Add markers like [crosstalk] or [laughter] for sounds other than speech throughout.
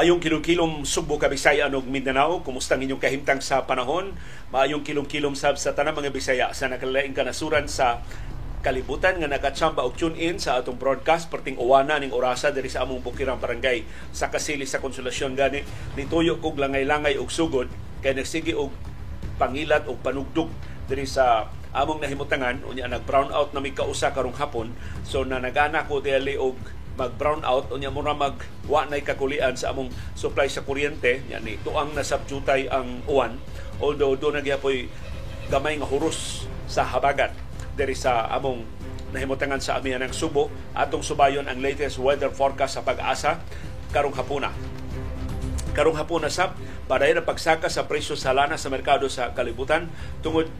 Maayong kilom-kilom Subo, Kabisaya ug Mindanao. Kumusta ang inyong kahimtang sa panahon? Maayong kilom-kilom sab sa tanang mga Bisaya sa nakalaing kanasuran sa kalibutan nga nakatsamba og tune in sa atong broadcast perting uwana ning orasa diri sa among bukirang barangay sa kasili sa konsolasyon gani nituyo kog langay-langay og sugod kay nagsige og pangilat og panugdog diri sa among nahimutangan unya nag brown out na mi kausa karong hapon so na nagana ko dili og mag brown out unya mo na mag wa nay kakulian sa among supply sa kuryente. Nya ni tuang na sabjutay ang uwan. Although do na gyapon gamay nga huros sa habagat diri sa among nahimutangan sa amihan ng Subo. Atong subayon ang latest weather forecast sa pag-asa karong hapuna. Karong hapuna sab padayon ang pagsaka sa presyo sa lana sa merkado sa kalibutan tungod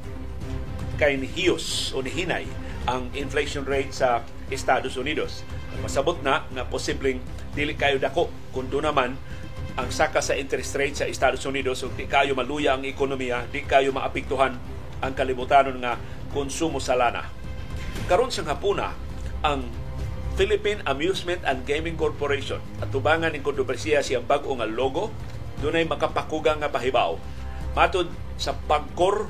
kay hiyos o nihinay ang inflation rate sa Estados Unidos masabot na nga posibleng dili kayo dako kun do naman ang saka sa interest rate sa Estados Unidos ug di kayo maluya ang ekonomiya, di kayo maapektuhan ang kalibutanon nga konsumo sa lana. Karon sa hapuna ang Philippine Amusement and Gaming Corporation at tubangan ng kontrobersiya siyang bag-o nga logo dunay makapakugang nga pahibaw. Matod sa pagkor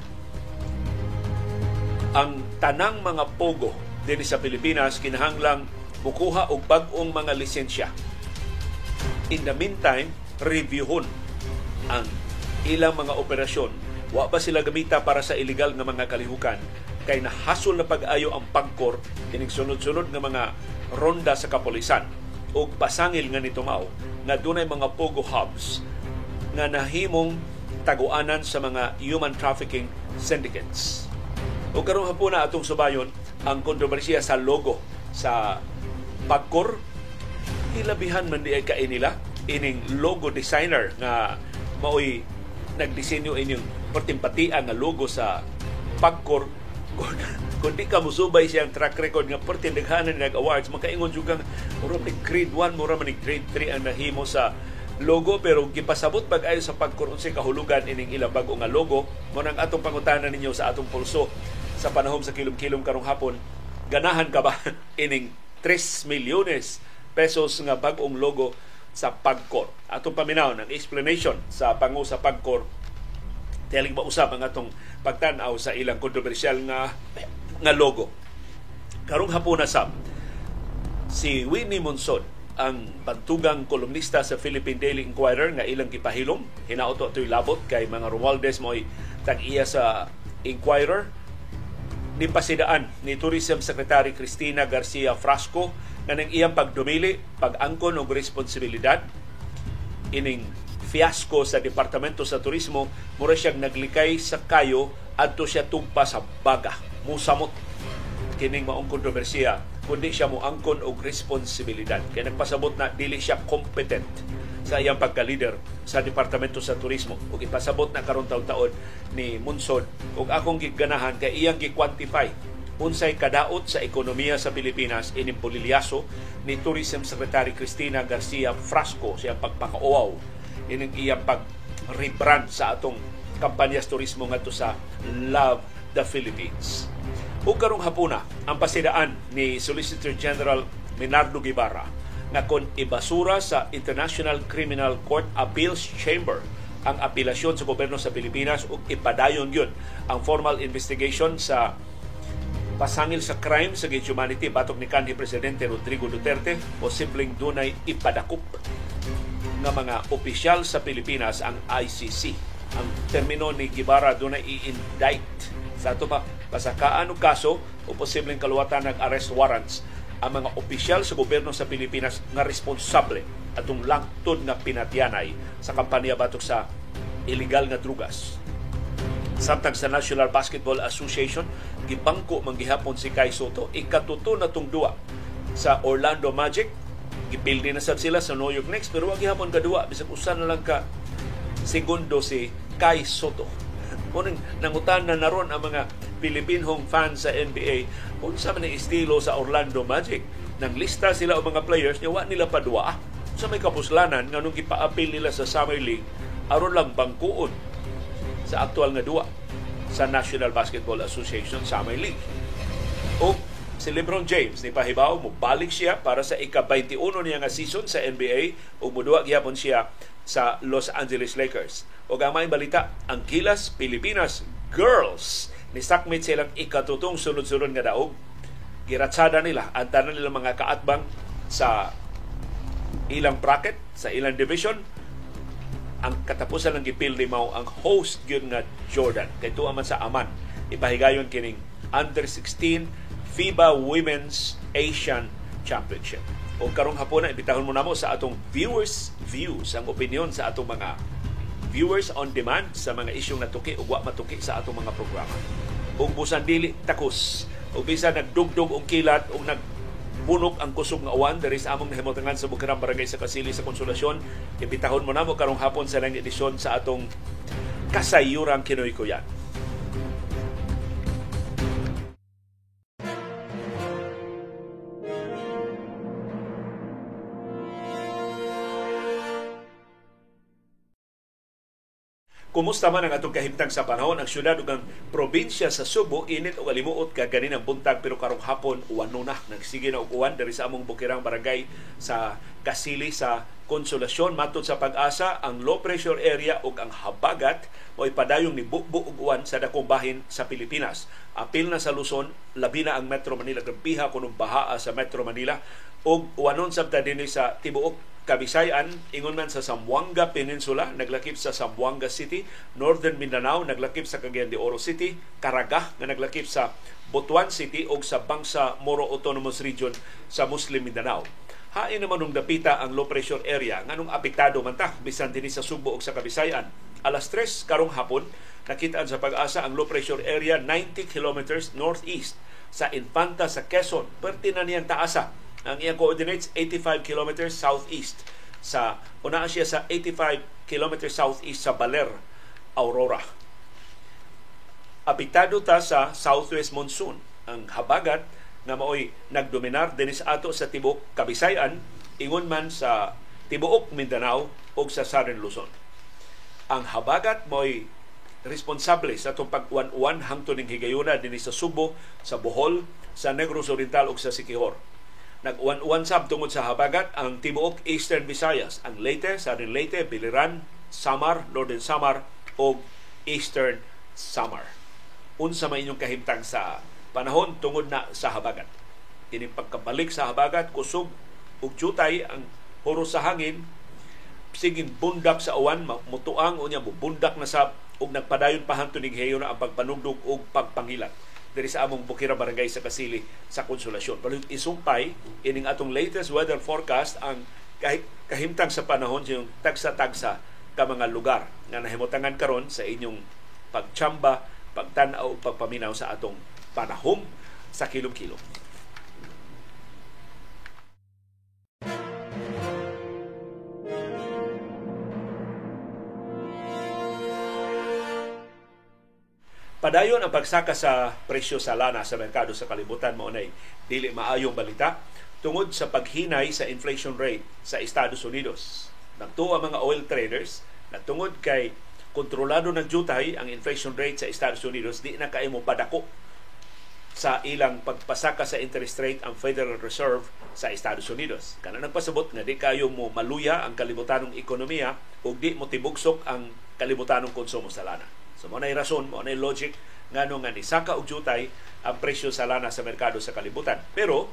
ang tanang mga pogo dinhi sa Pilipinas kinahanglang mukuha og bag-ong mga lisensya. In the meantime, reviewhon ang ilang mga operasyon. Wa ba sila gamita para sa illegal nga mga kalihukan kay nahasol na pag-ayo ang pagkor kining sunod-sunod nga mga ronda sa kapolisan o pasangil nga nito mao nga dunay mga pogo hubs nga nahimong taguanan sa mga human trafficking syndicates. O karong hapon na atong subayon ang kontrobersiya sa logo sa pagkor. Hilabihan man di ay kain ining logo designer nga maoy nagdisenyo inyong pertimpatian nga logo sa pagkor. Kung, kung di ka musubay siyang track record nga pertindaghanan nag awards makaingon jud kang mura grade 1 mura man grade 3 ang nahimo sa logo. Pero gipasabot pag ayo sa pagkor unsay kahulugan ining ilang bag-o nga logo. Mo nang atong pangutanan ninyo sa atong pulso sa panahon sa kilom-kilom karong hapon ganahan ka ba [laughs] ining 3 milyones pesos nga bag-ong logo sa Pagcor. Atong paminaw ng explanation sa pangu sa Pagcor Tiyaling ba usab ang atong pagtanaw sa ilang kontrobersyal nga nga logo. Karong hapon na sab si Winnie Monson ang bantugang kolumnista sa Philippine Daily Inquirer nga ilang gipahilom hinauto ito'y labot kay mga Romualdez mo'y tag-iya sa Inquirer ni pasidaan ni Tourism Secretary Cristina Garcia Frasco nga nang iyang pagdumili, pag-angkon og responsibilidad. Ining fiasco sa Departamento sa Turismo mura siyang naglikay sa kayo adto siya tugpa sa baga. Musamot. Kining maong kontrobersiya kundi siya mo angkon og responsibilidad. Kay nagpasabot na dili siya competent sa iyang pagka-leader sa Departamento sa Turismo. Ug ipasabot na karon taon-taon ni Munsod ug akong giganahan kay iyang gi-quantify unsay kadaot sa ekonomiya sa Pilipinas ining polilyaso ni Tourism Secretary Cristina Garcia Frasco. Siya pagpakauaw ining iyang pag rebrand sa atong kampanyas turismo ngadto sa Love the Philippines. Ug karong hapuna ang pasidaan ni Solicitor General Minardo Guevara nga kon ibasura sa International Criminal Court Appeals Chamber ang apelasyon sa gobyerno sa Pilipinas ug ipadayon yun ang formal investigation sa pasangil sa crime sa humanity batok ni kanhi Presidente Rodrigo Duterte o simpleng dunay ipadakop nga mga opisyal sa Pilipinas ang ICC. Ang termino ni Gibara doon na i-indict sa ito pa pasakaan og kaso o posibleng kaluwatan ng arrest warrants ang mga opisyal sa gobyerno sa Pilipinas nga responsable atong langtod nga pinatyanay sa kampanya batok sa illegal nga drugas. Samtang sa National Basketball Association, gibangko manggihapon si Kai Soto, ikatuto na tong duwa sa Orlando Magic gipildi na sab sila sa New York Knicks pero wag gihapon kadua bisag usa na lang ka segundo si Kai Soto. Kuning nangutan na naron ang mga Pilipinhong fans sa NBA kung sa man estilo sa Orlando Magic. Nang lista sila o mga players niya wa nila padua sa may kapuslanan nga nung gipa-appeal nila sa Summer League aron lang bangkuon sa aktual nga duwa sa National Basketball Association Summer League. O si LeBron James ni pahibaw mo balik siya para sa ika-21 niya nga season sa NBA ug muduwa gyapon siya sa Los Angeles Lakers. O gamay balita, ang Gilas Pilipinas Girls ni sakmit silang ikatutong sunod-sunod nga daog. Giratsada nila ang tanan nila mga kaatbang sa ilang bracket, sa ilang division. Ang katapusan ng gipil ni Mao ang host gyud nga Jordan. Kay tuwa sa Aman. Ipahigayon kining under 16 FIBA Women's Asian Championship. O karong hapon na imbitahon mo namo sa atong viewers views ang opinion sa atong mga viewers on demand sa mga isyong natuki o wa matuki sa atong mga programa. Ug busan dili takos o bisan nagdugdog og kilat o nag bunok ang kusog nga uwan diri sa among nahimutangan sa Bukirang Barangay sa Kasili sa Konsolasyon. Imbitahon mo namo karong hapon sa lang edisyon sa atong kasayurang Kinoy Kuyan. Kumusta man ang atong kahimtang sa panahon? Ang syudad ug ang probinsya sa Subo init o kalimuot ka ganin ang buntag pero karong hapon wano na. Nagsige na og uwan diri sa among Bukirang Barangay sa Kasili sa Konsolasyon matod sa pag-asa ang low pressure area ug ang habagat mo ipadayong ni bukbo og uwan sa dakong bahin sa Pilipinas. Apil na sa Luzon, labi na ang Metro Manila. Grabiha kuno bahaa sa Metro Manila. Ug wanon sabta dinhi sa tibuok Kabisayan, ingon man sa Zamboanga Peninsula, naglakip sa Zamboanga City, Northern Mindanao, naglakip sa Cagayan de Oro City, Caraga, nga naglakip sa Butuan City o sa Bangsa Moro Autonomous Region sa Muslim Mindanao. Hain naman nung dapita ang low pressure area nganong apektado man ta bisan dinhi sa Subo ug sa Kabisayan. Alas 3 karong hapon nakitaan sa pag-asa ang low pressure area 90 kilometers northeast sa Infanta sa Quezon. Perti na niyang taasa ang iyang coordinates 85 kilometers southeast sa una siya sa 85 kilometers southeast sa Baler, Aurora. Apektado ta sa southwest monsoon. Ang habagat na maoy nagdominar dinis ato sa tibok Kabisayan ingon man sa tibuok Mindanao o sa Southern Luzon. Ang habagat mo'y responsable sa itong pag-uwan-uwan hangtod ng higayuna din sa Subo, sa Bohol, sa Negros Oriental o sa Sikihor nag-uwan-uwan sab tungod sa habagat ang tibuok Eastern Visayas, ang Leyte, Southern Leyte, Biliran, Samar, Northern Samar o Eastern Samar. Unsa may inyong kahimtang sa panahon tungod na sa habagat. Kini pagkabalik sa habagat, kusog ug jutay ang huro sa hangin, siging bundak sa uwan, mutuang unya bundak na sa ug nagpadayon pa hantud na ang pagpanugdog ug pagpangilat diri sa among Bukira Barangay sa Kasili sa Konsolasyon. Pero isumpay ining atong latest weather forecast ang kahimtang sa panahon yung tagsa-tagsa ka mga lugar nga nahimutangan karon sa inyong pagtsamba, pagtanaw, pagpaminaw sa atong panahom sa kilom-kilom. Padayon ang pagsaka sa presyo sa lana sa merkado sa kalibutan mo nay dili maayong balita tungod sa paghinay sa inflation rate sa Estados Unidos. Nagtuo ang mga oil traders na tungod kay kontrolado ng jutay ang inflation rate sa Estados Unidos di na kay mo padako sa ilang pagpasaka sa interest rate ang Federal Reserve sa Estados Unidos. Kana nagpasabot nga di kayo mo maluya ang kalibutanong ekonomiya ug di mo tibugsok ang kalibutanong konsumo sa lana. So mo nay rason, mo nay logic ngano nga ni saka og jutay ang presyo sa lana sa merkado sa kalibutan. Pero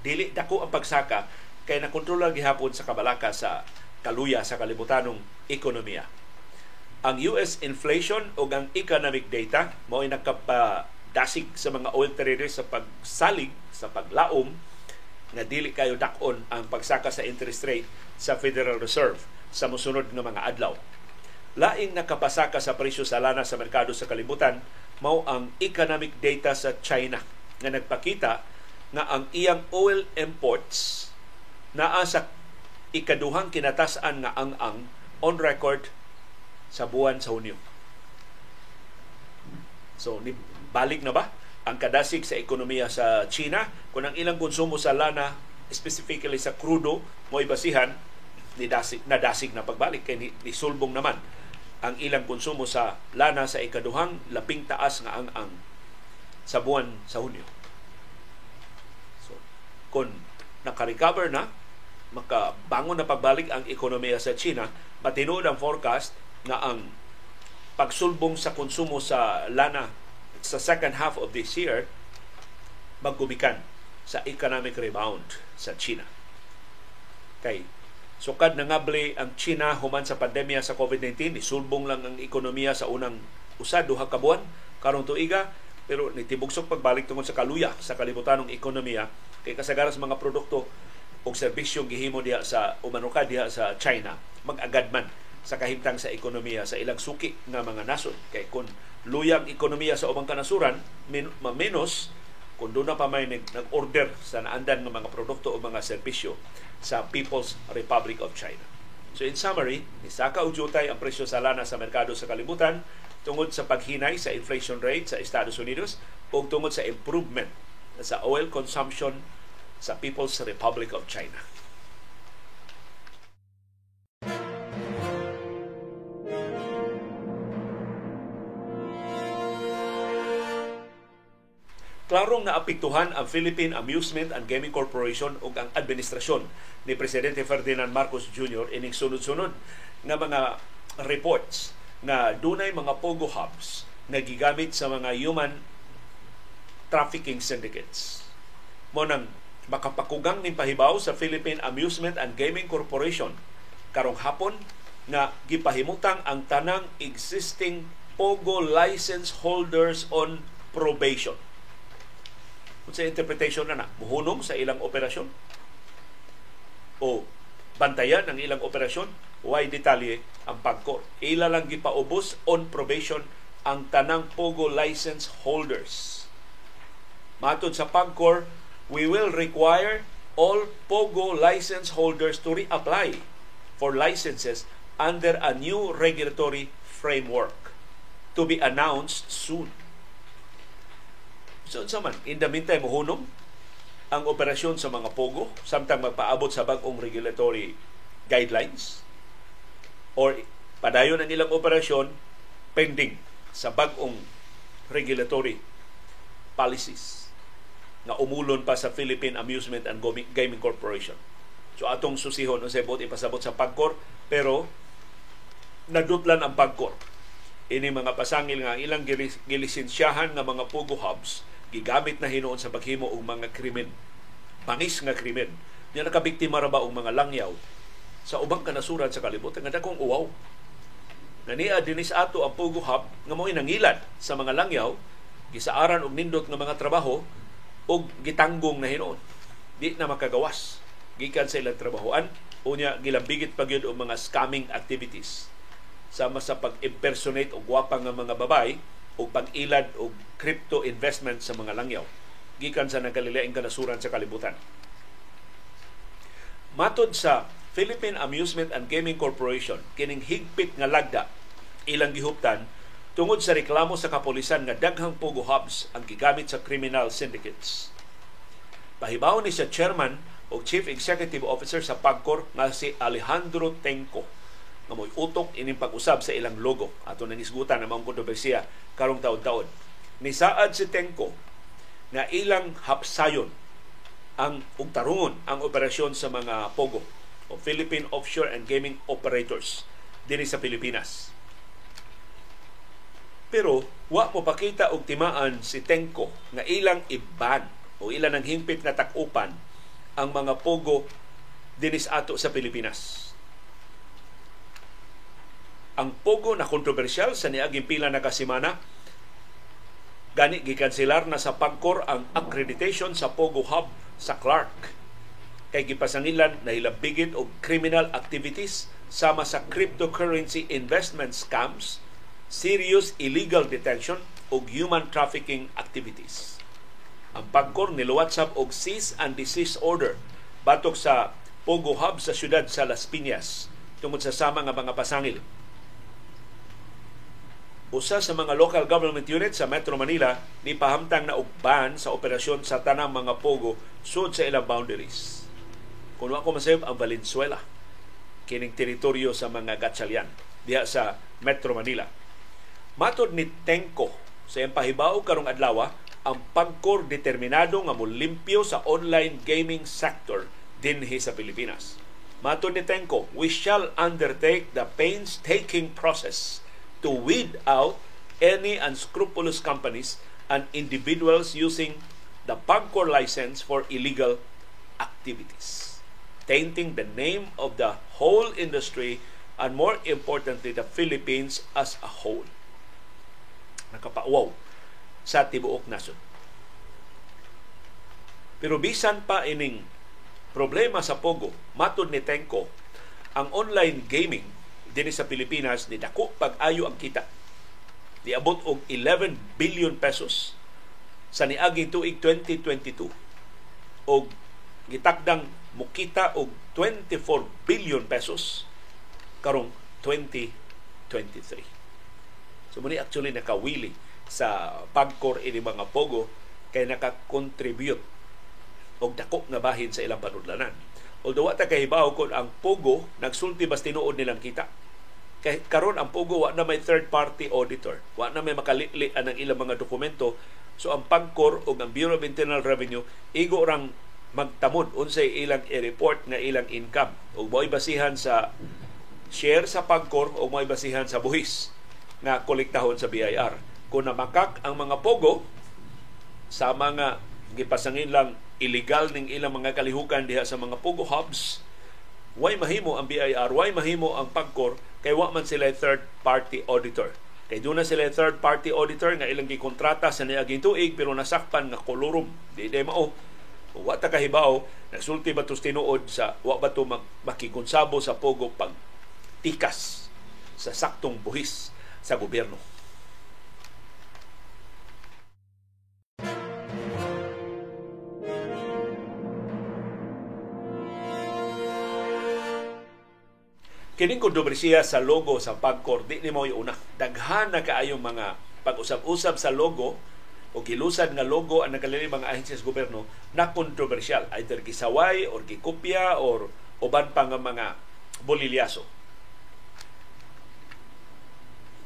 dili dako ang pagsaka kay nakontrola gihapon sa kabalaka sa kaluya sa kalibutanong ekonomiya. Ang US inflation o ang economic data mao ay nakapadasig sa mga oil traders sa pagsalig sa paglaom nga dili kayo dakon ang pagsaka sa interest rate sa Federal Reserve sa mosunod nga mga adlaw laing nakapasaka sa presyo sa lana sa merkado sa kalibutan mao ang economic data sa China nga nagpakita nga ang iyang oil imports naa sa ikaduhang kinatasan nga ang-ang on record sa buwan sa Hunyo. So, ni balik na ba ang kadasig sa ekonomiya sa China kung ang ilang konsumo sa lana specifically sa krudo mo ibasihan ni dasig, na dasig na pagbalik kay ni, ni sulbong naman ang ilang konsumo sa lana sa ikaduhang laping taas nga ang ang sa buwan sa Hunyo. kung naka-recover na, makabangon na pagbalik ang ekonomiya sa China, matinood ang forecast na ang pagsulbong sa konsumo sa lana sa second half of this year maggumikan sa economic rebound sa China. Kay sukad na ngabli ang China human sa pandemya sa COVID-19, isulbong lang ang ekonomiya sa unang usa duha ka buwan karong tuiga pero nitibugsok pagbalik tungod sa kaluya sa kalibutan ng ekonomiya. Kay kasagaran sa mga produkto o serbisyong gihimo diha sa umanuka diha sa China. Mag-agad man sa kahimtang sa ekonomiya sa ilang suki nga mga nasod. Kay kun luyang ekonomiya sa ubang kanasuran min, menos kung doon na pa may nag-order sa naandan ng mga produkto o mga serbisyo sa People's Republic of China. So in summary, nisaka ujutay ang presyo sa lana sa merkado sa kalibutan tungod sa paghinay sa inflation rate sa Estados Unidos o tungod sa improvement sa oil consumption sa People's Republic of China. Klarong naapektuhan ang Philippine Amusement and Gaming Corporation ug ang administrasyon ni Presidente Ferdinand Marcos Jr. ining sunod-sunod nga mga reports na dunay mga pogo hubs nga gigamit sa mga human trafficking syndicates. Mo nang makapakugang ning pahibaw sa Philippine Amusement and Gaming Corporation karong hapon nga gipahimutang ang tanang existing pogo license holders on probation sa interpretation na na, muhunong sa ilang operasyon o bantayan ang ilang operasyon, why detalye ang pagkor. Ila lang gipaubos on probation ang tanang POGO license holders. Matod sa pagkor, we will require all POGO license holders to reapply for licenses under a new regulatory framework to be announced soon. So, sa man, in the meantime, muhunong ang operasyon sa mga pogo. Samtang magpaabot sa bagong regulatory guidelines. Or padayon ang ilang operasyon pending sa bagong regulatory policies nga umulon pa sa Philippine Amusement and Gaming Corporation. So atong susihon unsay bot ipasabot sa pagkor pero nadutlan ang pagkor. Ini mga pasangil nga ilang gilisensyahan nga mga pogo hubs gigamit na hinuon sa paghimo og mga krimen bangis nga krimen. Niya nakabiktima ra ba og mga langyaw sa ubang kanasuran sa kalibutan? Nga dakong uwaw. Na niya dinis ato ang Pugo Hub nga mo nangilan sa mga langyaw gisaaran og nindot nga mga trabaho og gitanggong na hinuon di na makagawas. Gikan sa ilang trabahoan unya gilambigit pagyud og mga scamming activities. Sama sa pag-impersonate og gwapa nga mga babay o pag-ilad og crypto investment sa mga langyaw gikan sa nagkalilaing kanasuran sa kalibutan. Matod sa Philippine Amusement and Gaming Corporation, kining higpit nga lagda ilang gihuptan tungod sa reklamo sa kapolisan nga daghang pogo hubs ang gigamit sa criminal syndicates. Pahibaw ni sa chairman o chief executive officer sa Pagcor nga si Alejandro Tenco nga mo'y utok ining pag-usab sa ilang logo. Ato nang isgutan ang mga kontrobersiya karong taon-taon. Nisaad si Tenko na ilang hapsayon ang ugtarungon ang operasyon sa mga POGO o Philippine Offshore and Gaming Operators dinhi sa Pilipinas. Pero wa mo pakita og timaan si Tenko nga ilang iban o ilang nang hingpit nga takupan ang mga pogo dinis ato sa Pilipinas ang pogo na kontrobersyal sa niaging pila na kasimana gani gikanselar na sa pagkor ang accreditation sa Pogo Hub sa Clark kay gipasangilan na hilabigit og criminal activities sama sa cryptocurrency investment scams, serious illegal detention ug human trafficking activities. Ang pagkor niluwatsap og cease and desist order batok sa Pogo Hub sa siyudad sa Las Piñas tungod sa sama nga mga pasangil usa sa mga local government units sa Metro Manila ni pahamtang na ban sa operasyon sa tanang mga pogo sud sa ilang boundaries. Kung ako masayop ang Valenzuela, kining teritoryo sa mga Gatchalian diha sa Metro Manila. Matod ni Tenko sa iyang pahibaw karong adlaw ang pagkor determinado nga limpyo sa online gaming sector dinhi sa Pilipinas. Mato ni Tenko, we shall undertake the painstaking process to weed out any unscrupulous companies and individuals using the PAGCOR license for illegal activities, tainting the name of the whole industry and more importantly, the Philippines as a whole. Nakapauwaw sa tibuok nasod. Pero bisan pa ining problema sa Pogo, matod ni Tenko, ang online gaming din sa Pilipinas ni dako pag-ayo ang kita. Niabot og 11 billion pesos sa niaging tuig 2022 og gitakdang mukita og 24 billion pesos karong 2023. So muni actually nakawili sa pagkor ini mga pogo kay naka-contribute og dako nga bahin sa ilang panudlanan. Although wata kahibaw kon ang pogo nagsulti bas tinuod nilang kita. Kay karon ang pogo wa na may third party auditor, wa na may makalili ang ilang mga dokumento. So ang PAGCOR o ang Bureau of Internal Revenue igo rang magtamod unsay ilang i-report nga ilang income. Ug mo'y basihan sa share sa PAGCOR o mo'y basihan sa buhis nga kolektahon sa BIR. Kung namakak ang mga pogo sa mga gipasangin lang illegal ning ilang mga kalihukan diha sa mga pogo hubs, why mahimo ang BIR, why mahimo ang PAGCOR kay wa man sila third party auditor Kay doon na sila third party auditor nga ilang gikontrata sa niaging tuig pero nasakpan nga kolorum. Di di mao. Wa ta kahibaw, nagsulti ba tos tinuod sa wa ba to makikonsabo sa pogo pag tikas sa saktong buhis sa gobyerno. Kining kontrobersiya sa logo sa pagkor, di ni mo una. Daghan na kaayong mga pag-usab-usab sa logo o gilusad nga logo ang nakalili mga ahensya sa gobyerno na kontrobersyal. Either gisaway or gikopya or uban pa nga mga bolilyaso.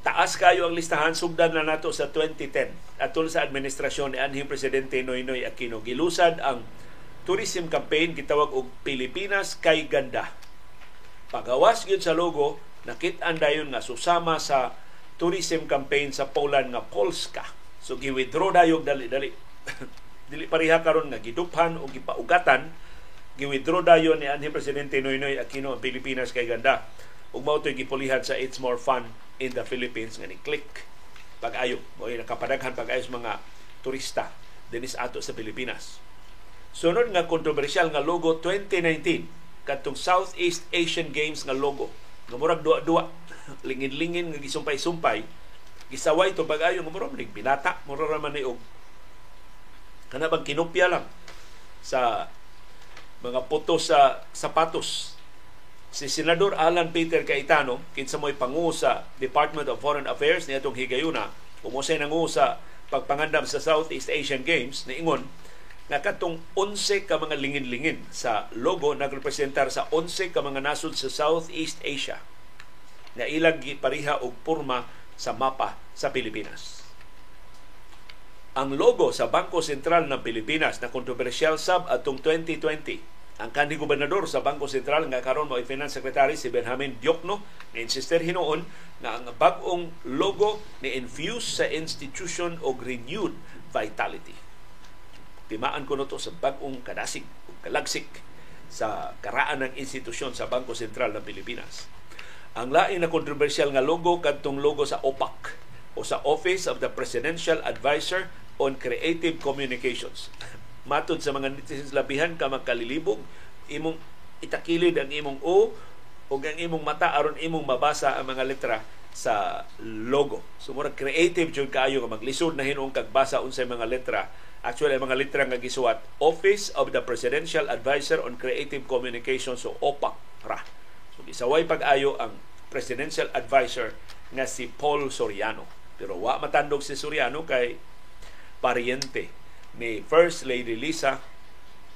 Taas kayo ang listahan, sugdan na nato sa 2010 atol sa administrasyon ni anhing Presidente Noynoy Aquino. Gilusad ang tourism campaign gitawag og Pilipinas kay Ganda Pagawas gyud sa logo, nakit-an dayon nga susama sa tourism campaign sa Poland nga Polska. So gi-withdraw dayog dali-dali. [laughs] Dili pareha karon nga giduphan o gipaugatan gi-withdraw dayon ni anhi presidente Noynoy Aquino ang Pilipinas kay ganda. Ug mao gipulihan sa It's More Fun in the Philippines nga ni click pag-ayo mo nakapadaghan pag-ayo mga turista dinis ato sa Pilipinas. Sunod nga kontrobersyal nga logo 2019 katong Southeast Asian Games nga logo. Nga murag duwa-duwa. [laughs] Lingin-lingin nga gisumpay-sumpay. Gisaway to pag-ayo nga murag ning binata. Mura ra man og. Kana bang kinopya lang sa mga puto sa sapatos. Si Senador Alan Peter Cayetano kinsa mo'y pangu sa Department of Foreign Affairs ni atong higayuna umusay nangu sa pagpangandam sa Southeast Asian Games ni ingon nga katong 11 ka mga lingin-lingin sa logo nagrepresentar sa 11 ka mga nasod sa Southeast Asia na ilang gipariha og porma sa mapa sa Pilipinas. Ang logo sa Bangko Sentral ng Pilipinas na kontrobersyal sab atong 2020 ang kanhi gobernador sa Bangko Sentral nga karon mo Finance Secretary si Benjamin Diokno na insister hinoon nga ang bag-ong logo ni infuse sa institution og renewed vitality timaan ko to sa bagong kadasig o kalagsik sa karaan ng institusyon sa Bangko Sentral ng Pilipinas. Ang lain na kontrobersyal nga logo kadtong logo sa OPAC o sa Office of the Presidential Advisor on Creative Communications. [laughs] Matod sa mga netizens labihan ka magkalilibog, imong itakilid ang imong O o ang imong mata aron imong mabasa ang mga letra sa logo. So murag creative jud kaayo nga maglisod na hinuong kagbasa unsay mga letra Actually, mga litra nga gisuwat, Office of the Presidential Advisor on Creative Communication, so OPAC ra. So, gisaway pag-ayo ang Presidential Advisor nga si Paul Soriano. Pero wa matandog si Soriano kay pariente ni First Lady Lisa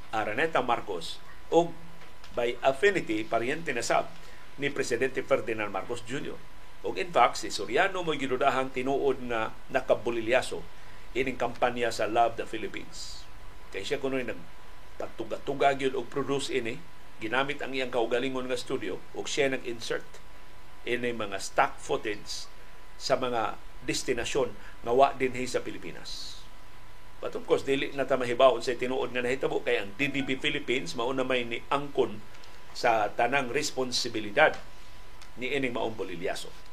Araneta Marcos o by affinity, pariente na sab ni Presidente Ferdinand Marcos Jr. O in fact, si Soriano mo ginudahang tinuod na nakabulilyaso ining kampanya sa Love the Philippines. Kay siya kuno nagpatuga-tuga gyud og produce ini, ginamit ang iyang kaugalingon nga studio ug siya nag-insert ini mga stock footage sa mga destinasyon nga wa dinhi sa Pilipinas. But of course, dili na ta mahibaw sa tinuod nga nahitabo kay ang DDB Philippines mao na may ni angkon sa tanang responsibilidad ni ining maong bolilyaso.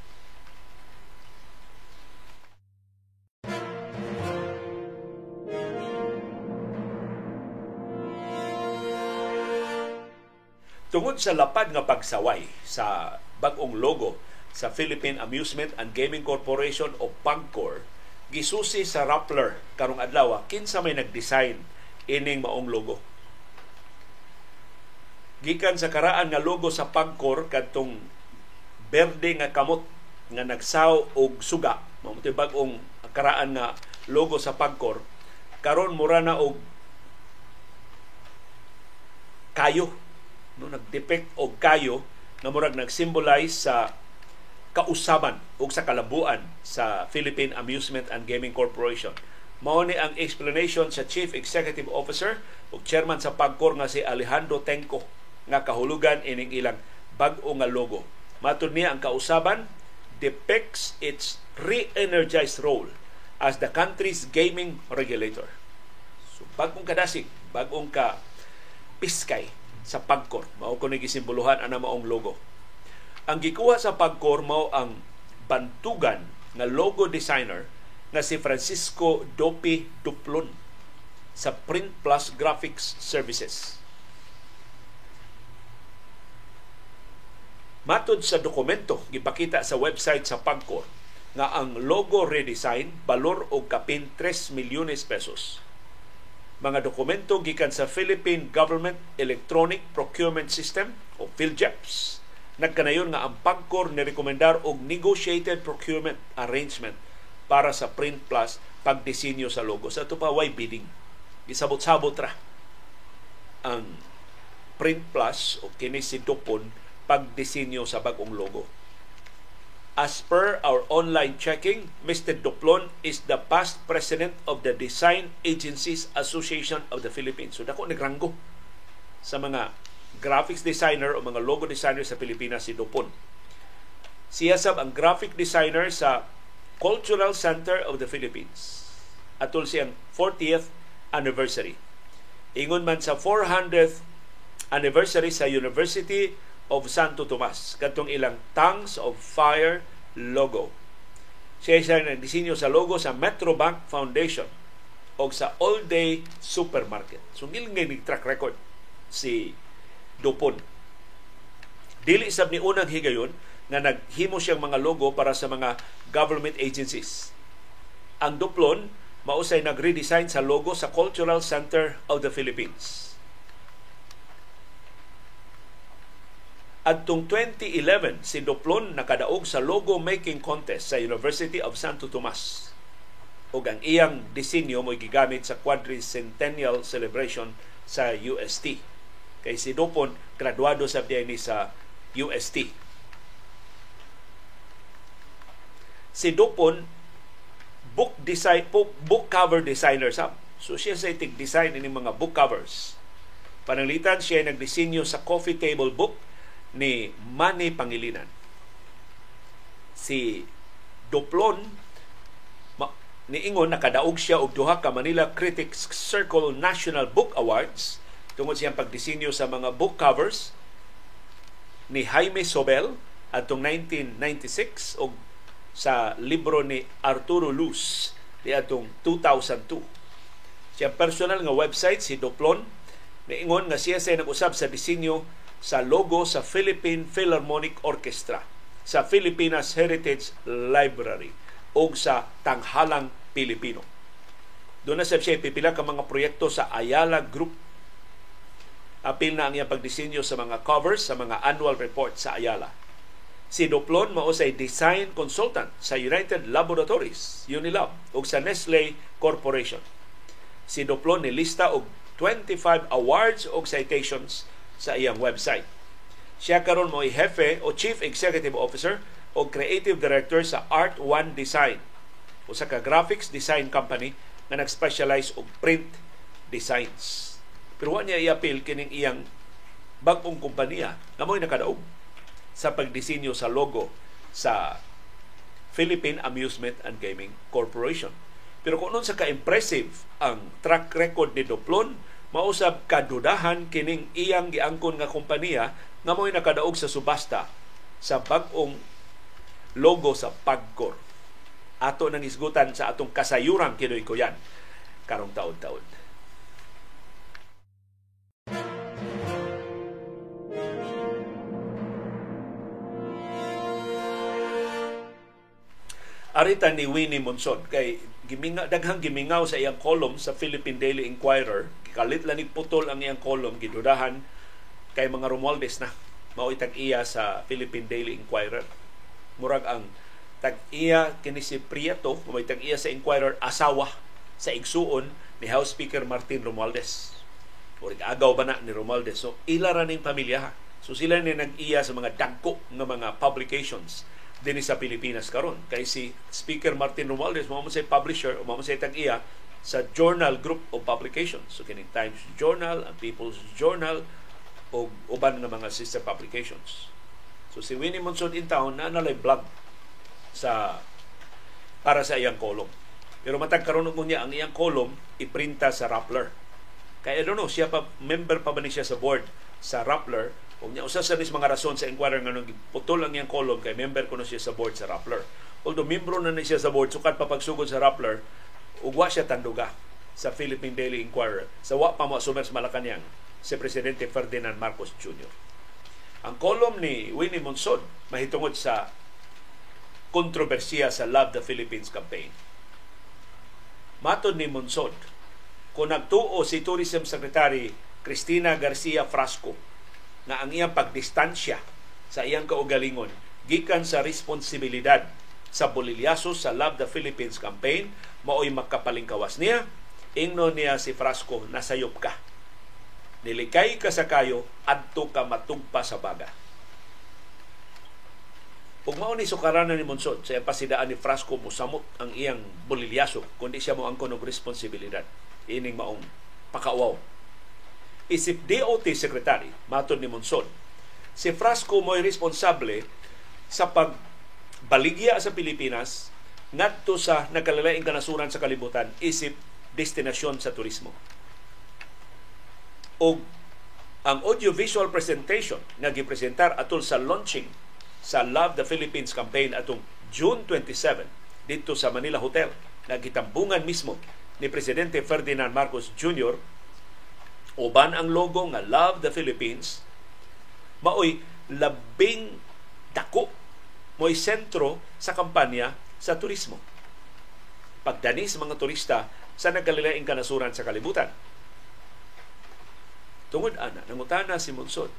Tungod sa lapad nga pagsaway sa bagong logo sa Philippine Amusement and Gaming Corporation o PAGCOR, gisusi sa Rappler karong adlaw kinsa may nag-design ining maong logo. Gikan sa karaan nga logo sa PAGCOR kadtong berde nga kamot nga nagsaw og suga, mao bagong karaan nga logo sa PAGCOR karon mura na og kayo no nagdepict og kayo nga murag nag-symbolize sa kausaban ug sa kalabuan sa Philippine Amusement and Gaming Corporation. Mao ni ang explanation sa Chief Executive Officer ug chairman sa Pagcor nga si Alejandro Tenco nga kahulugan ining ilang bag-o nga logo. Matud niya ang kausaban depicts its re-energized role as the country's gaming regulator. So bagong kadasig, bagong ka piskay sa pagkor. Mao ko gisimboluhan ana maong logo. Ang gikuha sa pagkor mao ang bantugan nga logo designer nga si Francisco Dopi Duplon sa Print Plus Graphics Services. Matod sa dokumento gipakita sa website sa Pagcor nga ang logo redesign balor og kapin 3 milyones pesos mga dokumento gikan sa Philippine Government Electronic Procurement System o PhilJEPS. Nagkanayon nga ang PAGCOR ni rekomendar og negotiated procurement arrangement para sa Print Plus pagdisenyo sa logo. Sa ito pa, why bidding? Gisabot-sabot ra ang Print Plus o kini si Dupon pagdisenyo sa bagong logo. As per our online checking, Mr. Duplon is the past president of the Design Agencies Association of the Philippines. So dako nagranggo sa mga graphics designer o mga logo designer sa Pilipinas si Dupon. Siya sab ang graphic designer sa Cultural Center of the Philippines. Atol siyang 40th anniversary. Ingon man sa 400th anniversary sa University of Santo Tomas katong ilang Tongues of Fire logo. Siya siya nagdisenyo sa logo sa Metrobank Foundation o sa All Day Supermarket. So ngilingay ni track record si Dupon. Dili sab ni unang higayon nga naghimo siyang mga logo para sa mga government agencies. Ang Duplon mausay nag-redesign sa logo sa Cultural Center of the Philippines Adtong 2011, si Doplon nakadaog sa logo making contest sa University of Santo Tomas. ug ang iyang disenyo mo gigamit sa quadricentennial celebration sa UST. Kay si Dupon, graduado sa ni sa UST. Si Dupon, book design book, book cover designer sa so siya sa tig design ini mga book covers pananglitan siya nagdisenyo sa coffee table book ni Manny Pangilinan. Si Duplon niingon nakadaog siya og duha ka Manila Critics Circle National Book Awards tungod siyang pagdisenyo sa mga book covers ni Jaime Sobel atong 1996 og sa libro ni Arturo Luz di atong 2002. Siya personal nga website si Duplon niingon nga siya sa nag-usab sa disenyo sa logo sa Philippine Philharmonic Orchestra, sa Filipinas Heritage Library o sa Tanghalang Pilipino. Doon na sa siya pipila ka mga proyekto sa Ayala Group. Apil na ang iyang pagdisenyo sa mga covers sa mga annual report sa Ayala. Si Doplon mao say design consultant sa United Laboratories, Unilab, ug sa Nestle Corporation. Si Doplon ni lista og 25 awards o citations sa iyang website. Siya karon mo hefe o Chief Executive Officer o Creative Director sa Art One Design o sa ka graphics design company nga nag-specialize og print designs. Pero wa niya i-appeal kining iyang bag-ong kompanya nga mo'y nakadaog sa pagdisenyo sa logo sa Philippine Amusement and Gaming Corporation. Pero kung nun sa ka-impressive ang track record ni Doplon, mausab kadudahan kining iyang giangkon nga kompanya nga mo'y nakadaog sa subasta sa bag-ong logo sa Pagcor. Ato nang isgutan sa atong kasayuran kinoy ko yan karong taon-taon. Arita ni Winnie Monson kay giminga daghang gimingaw sa iyang column sa Philippine Daily Inquirer. Kalit lang putol ang iyang column gidudahan kay mga Romualdez na mao itag iya sa Philippine Daily Inquirer. Murag ang tag iya kini si Prieto may tag iya sa Inquirer asawa sa igsuon ni House Speaker Martin Romualdez. O agaw ba na ni Romualdez? So ila ra ning pamilya so sila ni nag-iya sa mga dagko nga mga publications din sa Pilipinas karon. Kay si Speaker Martin Romualdez mo say publisher o mo say tag iya sa Journal Group of Publications. So kining Times Journal ang People's Journal o uban nga mga sister publications. So si Winnie Monson in town na nalay blog sa para sa iyang column. Pero matag karon mo niya ang iyang column iprinta sa Rappler. Kaya I don't know siya pa member pa ba ni siya sa board sa Rappler kung niya usa sa mga rason sa inquirer nga nung putol ang iyang column kay member ko na siya sa board sa Rappler. Although membro na ni siya sa board sukat pa pagsugod sa Rappler, ugwa siya tanduga sa Philippine Daily Inquirer sa wa pa mo sa Malacanang si Presidente Ferdinand Marcos Jr. Ang column ni Winnie Monson mahitungod sa kontrobersiya sa Love the Philippines campaign. Matod ni Monson, kung nagtuo si Tourism Secretary Cristina Garcia Frasco na ang iyang pagdistansya sa iyang kaugalingon gikan sa responsibilidad sa bolilyaso sa Love the Philippines campaign maoy makapalingkawas niya ingno niya si Frasco nasayop ka. Nilikay ka sa kayo adto ka matugpa sa baga. Ug mao ni sukaranan ni Monsod sa pasidaan ni Frasco musamot ang iyang bolilyaso kundi siya mo ang kunog responsibilidad. Ining maong pakauaw isip DOT Secretary, matod ni Monson, si Frasco mo'y responsable sa pagbaligya sa Pilipinas ngadto sa nagkalalaing kanasuran sa kalibutan isip destinasyon sa turismo. O ang audiovisual presentation nga gipresentar atol sa launching sa Love the Philippines campaign atong June 27 dito sa Manila Hotel na gitambungan mismo ni Presidente Ferdinand Marcos Jr uban ang logo nga Love the Philippines maoy labing dako mo'y sentro sa kampanya sa turismo. Pagdani sa mga turista sa nagkalilaing kanasuran sa kalibutan. Tungod ana, nangutana si Monsod.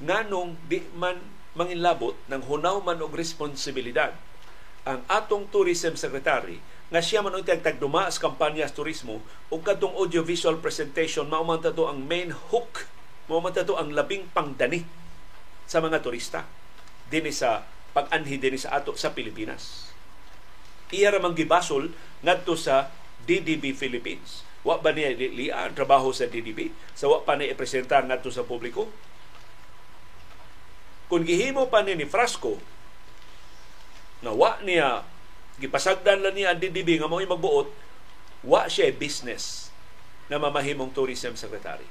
Nganong di man manginlabot ng hunaw man og responsibilidad ang atong tourism secretary nga siya man untag tagduma sa kampanya sa turismo ug kadtong audiovisual presentation mao man to ang main hook mao man to ang labing pangdani sa mga turista dinhi sa pag-anhi dinhi sa ato sa Pilipinas. Iya ra man gibasol ngadto sa DDB Philippines. Wa ba niya liya ang trabaho sa DDB? Sa wa pa niya ipresentar ngadto sa publiko? Kung gihimo pa ni ni Frasco na wa niya gipasagdan lang niya ang DDB nga mao'y magbuot, wa siya business na mamahimong tourism secretary.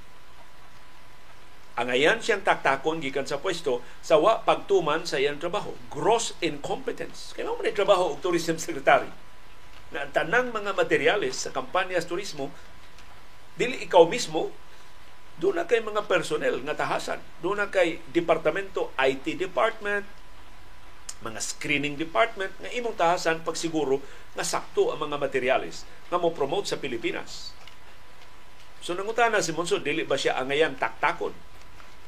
Ang ayan siyang taktakon gikan sa pwesto sa wa pagtuman sa iyang trabaho. Gross incompetence. Kaya mo trabaho og tourism secretary. Na tanang mga materyales sa kampanya sa turismo, dili ikaw mismo, doon na kay mga personnel nga tahasan. Doon na kay departamento, IT department, mga screening department nga imong tahasan pagsiguro nga sakto ang mga materyales nga mo promote sa Pilipinas. So nangutana si Monson, dili ba siya angayang taktakon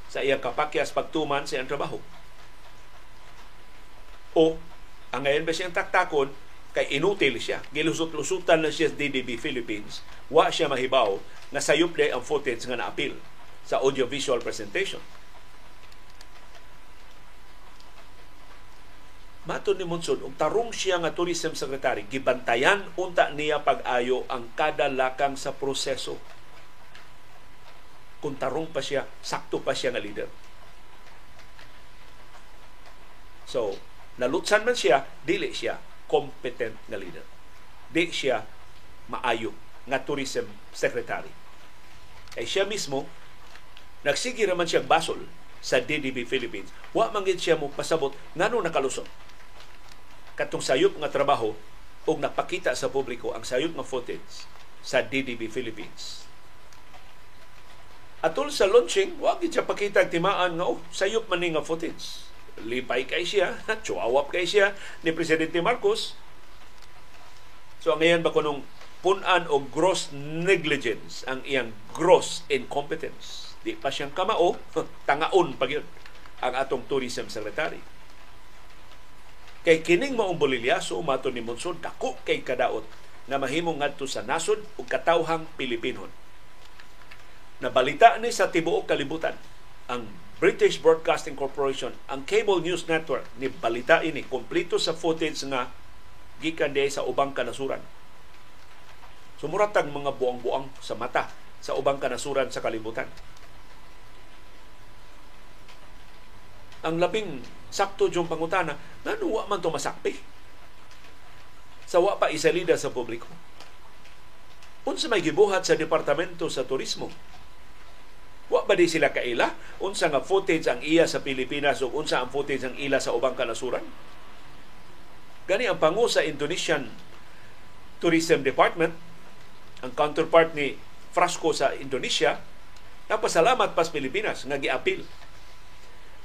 sa iyang kapakyas pagtuman sa iyang trabaho? O angayan ba siyang taktakon kay inutil siya. Gilusot-lusutan na siya sa DDB Philippines. Wa siya mahibaw na sayop ang footage nga na-appeal sa audiovisual presentation Mato ni Monson, og tarong siya nga tourism secretary, gibantayan unta niya pag-ayo ang kada lakang sa proseso. Kung tarong pa siya, sakto pa siya nga leader. So, nalutsan man siya, dili siya competent nga leader. Di siya maayo nga tourism secretary. Ay siya mismo, nagsige raman siyang basol sa DDB Philippines. Wa man siya mo pasabot ngano nakalusot katong sayop nga trabaho ug napakita sa publiko ang sayop nga footage sa DDB Philippines. Atol sa launching, wa gid siya pakita timaan nga oh, sayop man nga footage. Lipay kay siya, [laughs] chuawap kay siya ni Presidente Marcos. So ngayon ba kunong punan o gross negligence ang iyang gross incompetence. Di pa siyang kamao, [laughs] tangaon pa yun ang atong tourism secretary. Kay kining maong bolilyaso mato ni Monson dako kay kadaot na mahimong ngadto sa nasod ug katawhang Pilipinon. Nabalita ni sa tibuok kalibutan ang British Broadcasting Corporation, ang cable news network ni balita ini kompleto sa footage nga gikan sa ubang kanasuran. Sumuratag mga buang-buang sa mata sa ubang kanasuran sa kalibutan. Ang labing sakto yung pangutana, ngano wa man to masakpi? Sa wa pa isalida sa publiko. Unsa may gibuhat sa Departamento sa Turismo? Wa ba di sila kaila? Unsa nga footage ang iya sa Pilipinas o unsa ang footage ang ila sa ubang kanasuran? Gani ang pangu sa Indonesian Tourism Department, ang counterpart ni Frasco sa Indonesia, napasalamat pas Pilipinas nga giapil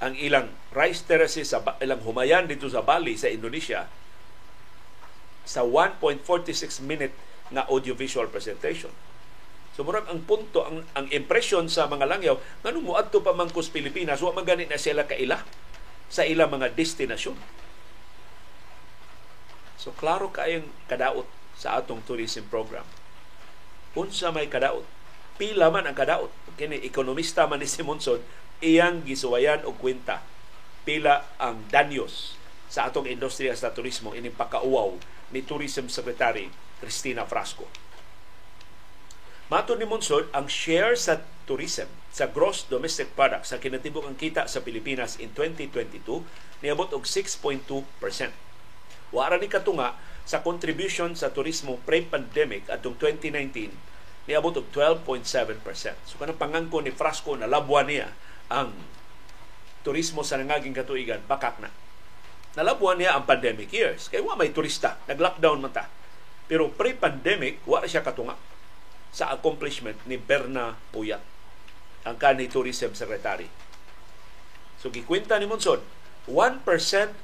ang ilang rice terraces sa ilang humayan dito sa Bali sa Indonesia sa 1.46 minute na audiovisual presentation. So murag ang punto, ang, ang impression sa mga langyaw, ngano mo adto pa man kus Pilipinas, wa man na sila kaila sa ilang mga destinasyon. So klaro kayong kadaot sa atong tourism program. Unsa may kadaot? Pila man ang kadaot. Kini ekonomista man ni Simonson, iyang gisuwayan og kwenta pila ang danyos sa atong industriya sa turismo ini pakauaw ni Tourism Secretary Cristina Frasco. Mato ni Monsod, ang share sa tourism sa gross domestic product sa kinatibok ang kita sa Pilipinas in 2022 niabot og 6.2%. Wara ni katunga sa contribution sa turismo pre-pandemic atong 2019 niabot og 12.7%. So kanang pangangko ni Frasco na labwa niya ang turismo sa nangaging katuigan, bakak na. Nalabuan niya ang pandemic years. Kaya wa may turista. Nag-lockdown man ta. Pero pre-pandemic, wa siya katunga sa accomplishment ni Berna Puyat, ang kanhi tourism secretary. So, gikwenta ni Monson, 1%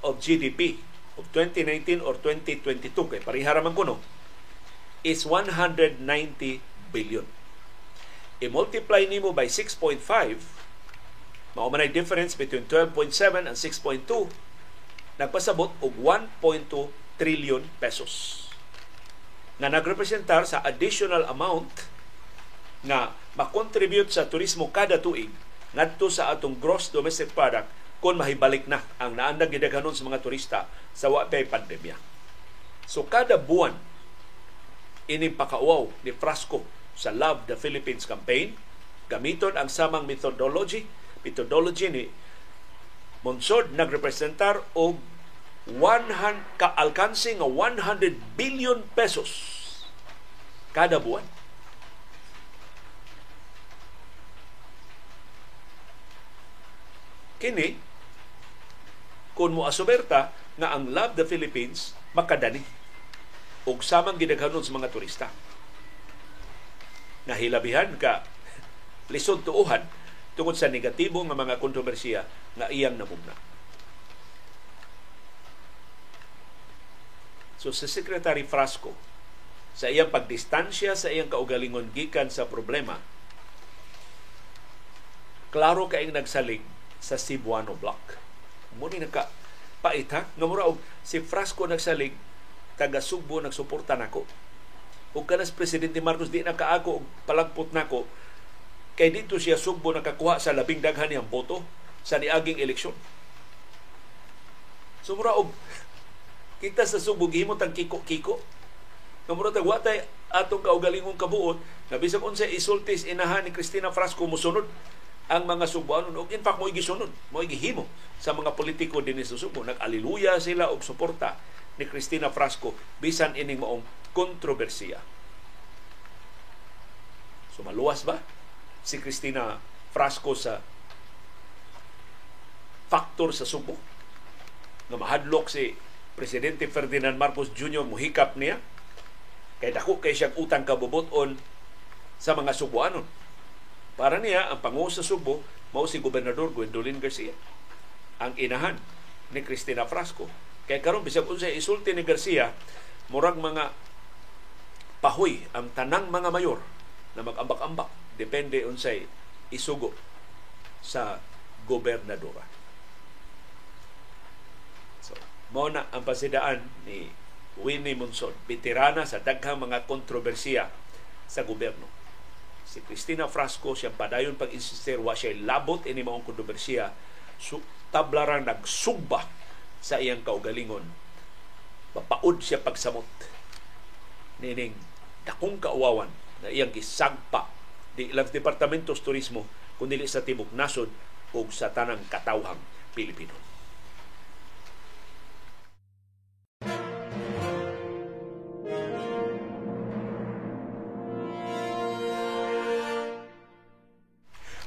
of GDP of 2019 or 2022, kay parihara man kuno, is 190 billion. I-multiply nimo by 6.5, Mao man difference between 12.7 and 6.2 nagpasabot og 1.2 trillion pesos na nagrepresentar sa additional amount na makontribute sa turismo kada tuig ngadto sa atong gross domestic product kung mahibalik na ang naandag gidaghanon sa mga turista sa wapay pandemya. So kada buwan ini pakauaw ni Frasco sa Love the Philippines campaign gamiton ang samang methodology methodology ni Monsod nagrepresentar og 100 ka-alkanse nga 100 billion pesos kada buwan. Kini kung mo asuberta nga ang Love the Philippines makadani og samang gidaghanon sa mga turista. Nahilabihan ka [laughs] lisod tuuhan tungod sa negatibo nga mga kontrobersiya nga iyang namugna. So sa Secretary Frasco, sa iyang pagdistansya sa iyang kaugalingon gikan sa problema, klaro kaing nagsalig sa Cebuano Block. Muni naka paita nga mura og si Frasco nagsalig taga Subo nagsuporta nako. Ug kanas presidente Marcos di na kaako og palagpot nako kay dito siya sugbo nakakuha sa labing daghan niyang boto sa niaging eleksyon. Sumura og kita sa subog himo tag kiko-kiko. Kamura tag watay atong kaugalingong kabuot na bisag unsa isultis inahan ni Cristina Frasco mosunod ang mga Subuanon og in fact mo gisunod mo gihimo sa mga politiko dinhi sa Subo nag-aliluya sila og suporta ni Cristina Frasco bisan ining maong kontrobersiya. So maluwas ba si Cristina Frasco sa faktor sa Subo nga mahadlok si Presidente Ferdinand Marcos Jr. muhikap niya kay dako kay siyang utang kabubuton sa mga Subuanon para niya, ang pangulo sa Subo, mao si Gobernador Gwendolyn Garcia. Ang inahan ni Cristina Frasco. Kaya karon bisag unsay isulti ni Garcia, murag mga pahoy ang tanang mga mayor na mag-ambak-ambak depende unsay isugo sa gobernadora. So, mao na ang pasidaan ni Winnie Monson, veterana sa daghang mga kontrobersiya sa gobyerno. Si Cristina Frasco siya padayon pag-insistir wa siya labot ini maong kontrobersiya. Su tablarang nagsugba sa iyang kaugalingon. Mapaud siya pagsamot nining dakong kauwawan na iyang gisagpa di ilang departamentos turismo kundi sa tibok nasod ug sa tanang katawhang Pilipino.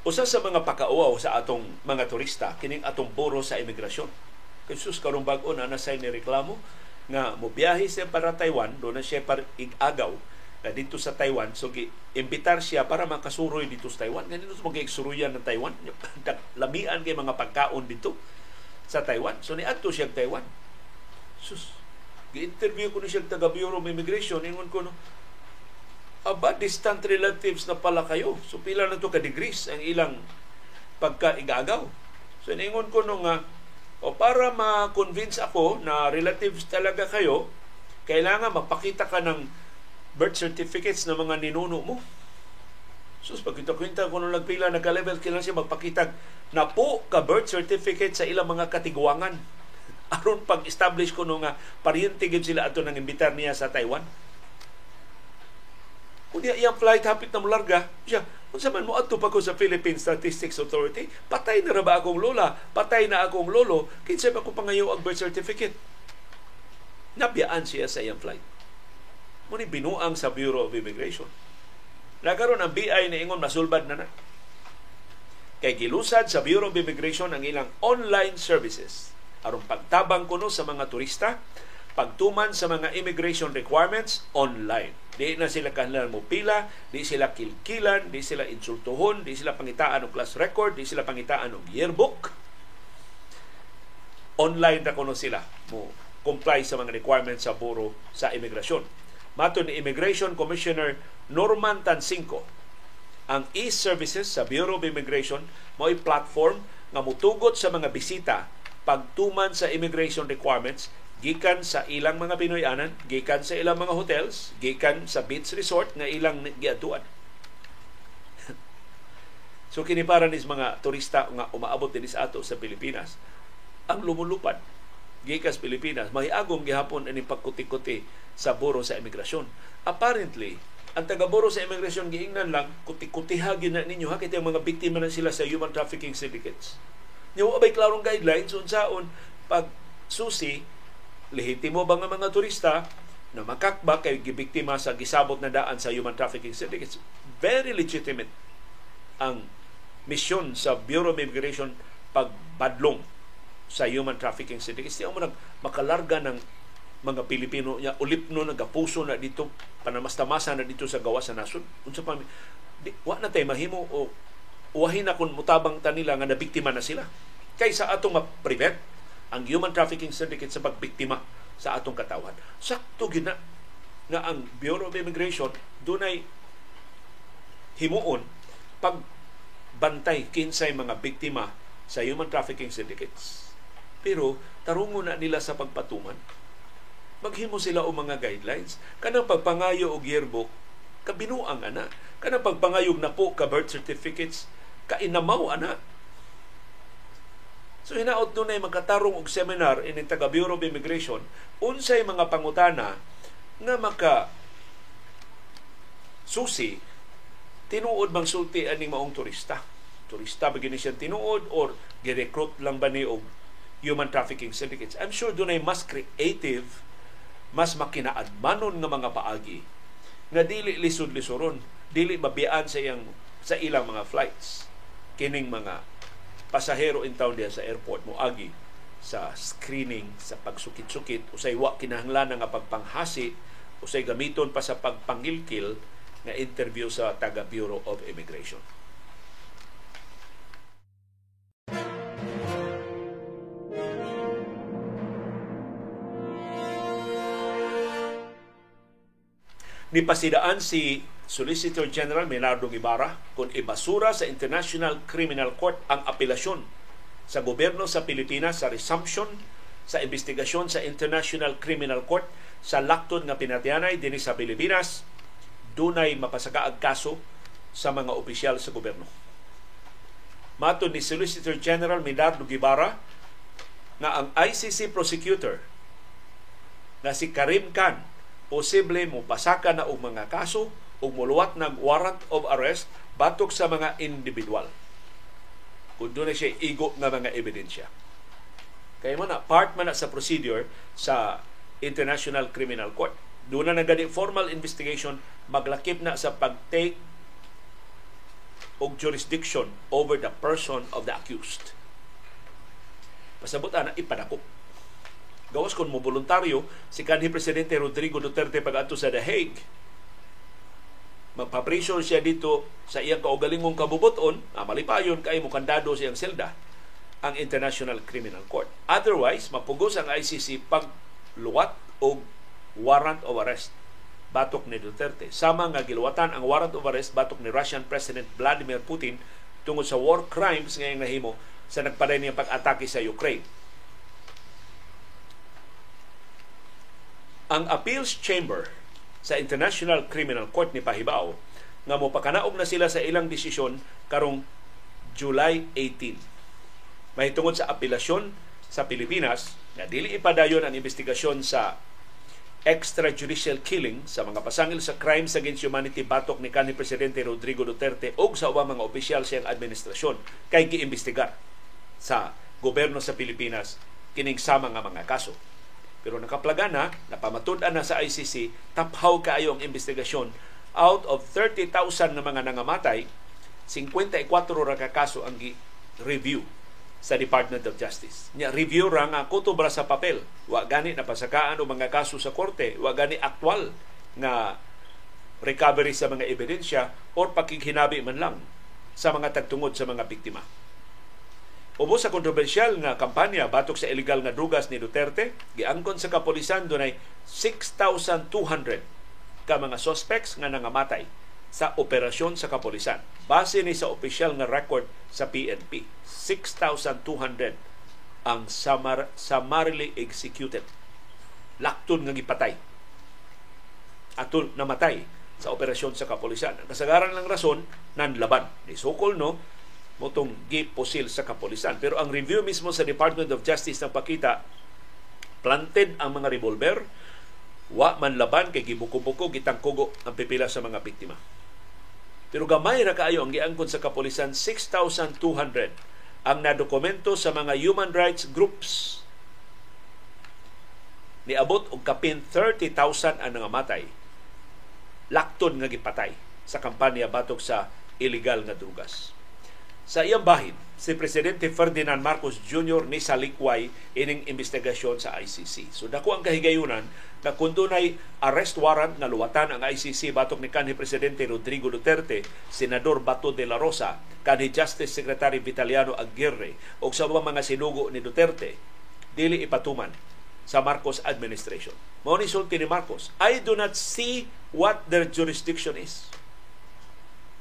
Usa sa mga pakauaw sa atong mga turista kining atong buro sa imigrasyon. Kasus karong bag-o na nasay ni reklamo nga mobiyahe siya para Taiwan, do na siya para igagaw na dito sa Taiwan. So, imbitar siya para makasuroy dito sa Taiwan. Ganito sa mga igsuruyan ng Taiwan. [laughs] Lamian kay mga pagkaon dito sa Taiwan. So, niadto siya Taiwan. Sus, gi-interview ko na siya taga Bureau of Immigration. Ingon ko, no, aba, distant relatives na pala kayo. So, pila na to ka-degrees ang ilang pagkaigagaw. So, iningon ko nung nga, o para ma-convince ako na relatives talaga kayo, kailangan magpakita ka ng birth certificates ng mga ninuno mo. Sus, pagkita-kwinta ko nung nagpila nagka-level, kailangan siya magpakita na po ka birth certificate sa ilang mga katiguangan. [laughs] aron pag-establish ko nung nga pariente sila ato nang imbitar niya sa Taiwan Unya iyang flight hapit na mularga, siya, unsa man mo adto pa ko sa Philippine Statistics Authority, patay na ra ba akong lola, patay na akong lolo, kinsa ba ko pangayo ang birth certificate? Nabiyaan siya sa iyang flight. Muni binuang sa Bureau of Immigration. Nagkaroon ang BI na ingon masulbad na na. Kay gilusad sa Bureau of Immigration ang ilang online services aron pagtabang kuno sa mga turista pagtuman sa mga immigration requirements online. Di na sila kanlan mo pila, di sila kilkilan, di sila insultuhon, di sila pangitaan og class record, di sila pangitaan og yearbook. Online na kuno sila mo comply sa mga requirements sa Bureau sa Imigrasyon. Mato ni Immigration Commissioner Norman Tansinko, ang e-services sa Bureau of Immigration mo platform nga mutugot sa mga bisita pagtuman sa immigration requirements gikan sa ilang mga Pinoyanan, gikan sa ilang mga hotels, gikan sa beach resort nga ilang giadtuan. so kini para nis mga turista nga umaabot din sa ato sa Pilipinas, ang lumulupad gikas Pilipinas mahiagong gihapon ani pagkuti-kuti sa buro sa imigrasyon. Apparently, ang taga-buro sa imigrasyon giingnan lang kuti-kutiha na ninyo ha kay mga biktima na sila sa human trafficking syndicates. Niyo abay klarong guidelines unsaon pag susi Lehitimo ba nga mga turista na makakba kay gibiktima sa gisabot na daan sa human trafficking syndicates? Very legitimate ang misyon sa Bureau of Immigration pagbadlong sa human trafficking syndicates. Di mo nag makalarga ng mga Pilipino niya ulipno nagapuso na dito panamastamasa na dito sa gawa sa nasod. Unsa pa di, wa na tay mahimo o uwahin na kun mutabang tanila nga nabiktima na sila. Kaysa atong ma-prevent ang human trafficking syndicate sa pagbiktima sa atong katawan. Sakto gina na ang Bureau of Immigration dunay himuon pag bantay kinsay mga biktima sa human trafficking syndicates. Pero tarungo na nila sa pagpatuman. Maghimo sila o mga guidelines. Kanang pagpangayo og yearbook, kabinuang ana. Kanang pagpangayog na po ka birth certificates, kainamaw ana So hinaot nun ay magkatarong og seminar in taga Bureau of Immigration unsay mga pangutana nga maka susi tinuod bang sulti aning maong turista. Turista ba gini siya tinuod or girecruit lang ba ni og human trafficking syndicates? I'm sure dunay mas creative, mas makinaadmanon nga mga paagi nga dili lisod-lisoron, dili mabiyaan sa iyang sa ilang mga flights kining mga pasahero in town diya sa airport mo agi sa screening sa pagsukit-sukit usay wa kinahanglan nga pagpanghasi usay gamiton pa sa pagpangilkil na interview sa taga Bureau of Immigration. Nipasidaan si Solicitor General Menardo Ibarra kung ibasura sa International Criminal Court ang apelasyon sa gobyerno sa Pilipinas sa resumption sa investigasyon sa International Criminal Court sa laktod nga pinatianay dinhi sa Pilipinas dunay mapasakaag kaso sa mga opisyal sa gobyerno. Mato ni Solicitor General Menardo Guevara na ang ICC prosecutor na si Karim Khan posible mo pasaka na og mga kaso ug muluwat ng warrant of arrest batok sa mga individual. Kung doon siya igo nga mga ebidensya. Kaya man part man na sa procedure sa International Criminal Court. Doon na nagani formal investigation, maglakip na sa pag-take og jurisdiction over the person of the accused. Pasabot na ipadakop gawas kon mo voluntaryo si kanhi presidente Rodrigo Duterte pag-adto sa The Hague. Magpa-pressure siya dito sa iyang kaugalingong kabubuton ah, malipayon kay mo kandado siyang selda ang International Criminal Court. Otherwise mapugos ang ICC pag luwat og warrant of arrest batok ni Duterte. Sama nga giluwatan ang warrant of arrest batok ni Russian President Vladimir Putin tungod sa war crimes nga nahimo sa nagpaday niyang pag-atake sa Ukraine Ang Appeals Chamber sa International Criminal Court ni Pahibao nga mo pakanaog na sila sa ilang desisyon karong July 18. Mahitungod sa apelasyon sa Pilipinas na dili ipadayon ang investigasyon sa extrajudicial killing sa mga pasangil sa crimes against humanity batok ni kanhi presidente Rodrigo Duterte o sa ubang mga opisyal sa administrasyon kay giimbestigar sa gobyerno sa Pilipinas kining sama nga mga kaso. Pero nakaplaga na, napamatud na sa ICC, taphaw kaayo ang investigasyon. Out of 30,000 na mga nangamatay, 54 ra ka kaso ang review sa Department of Justice. Nya review ra nga kutubra sa papel. Wa gani napasakaan o mga kaso sa korte, wa gani aktwal nga recovery sa mga ebidensya or pakighinabi man lang sa mga tagtungod sa mga biktima. Ubos sa kontrobersyal nga kampanya batok sa illegal nga drugas ni Duterte, giangkon sa kapolisan dunay 6,200 ka mga suspects nga nangamatay sa operasyon sa kapolisan. Base ni sa opisyal nga record sa PNP, 6,200 ang samar, summarily executed. Laktun nga gipatay. Atul namatay sa operasyon sa kapolisan. Ang kasagaran lang rason, nanlaban. Ni Sokol, no, motong giposil sa kapolisan. Pero ang review mismo sa Department of Justice ng pakita, planted ang mga revolver, wa man laban kay gibuko-buko gitangkugo ang pipila sa mga biktima. Pero gamay ra kaayo ang giangkon sa kapolisan 6,200 ang nadokumento sa mga human rights groups. Niabot og kapin 30,000 ang nangamatay. Lakton nga gipatay sa kampanya batok sa illegal nga drugas. Sa iyang bahin, si Presidente Ferdinand Marcos Jr. ni salikway ining investigasyon sa ICC. So dako ang kahigayunan na kung arrest warrant na luwatan ang ICC batok ni kanhi Presidente Rodrigo Duterte, Senador Bato de la Rosa, kanhi Justice Secretary Vitaliano Aguirre o sa mga sinugo ni Duterte, dili ipatuman sa Marcos administration. Mao ni sulti ni Marcos, I do not see what their jurisdiction is.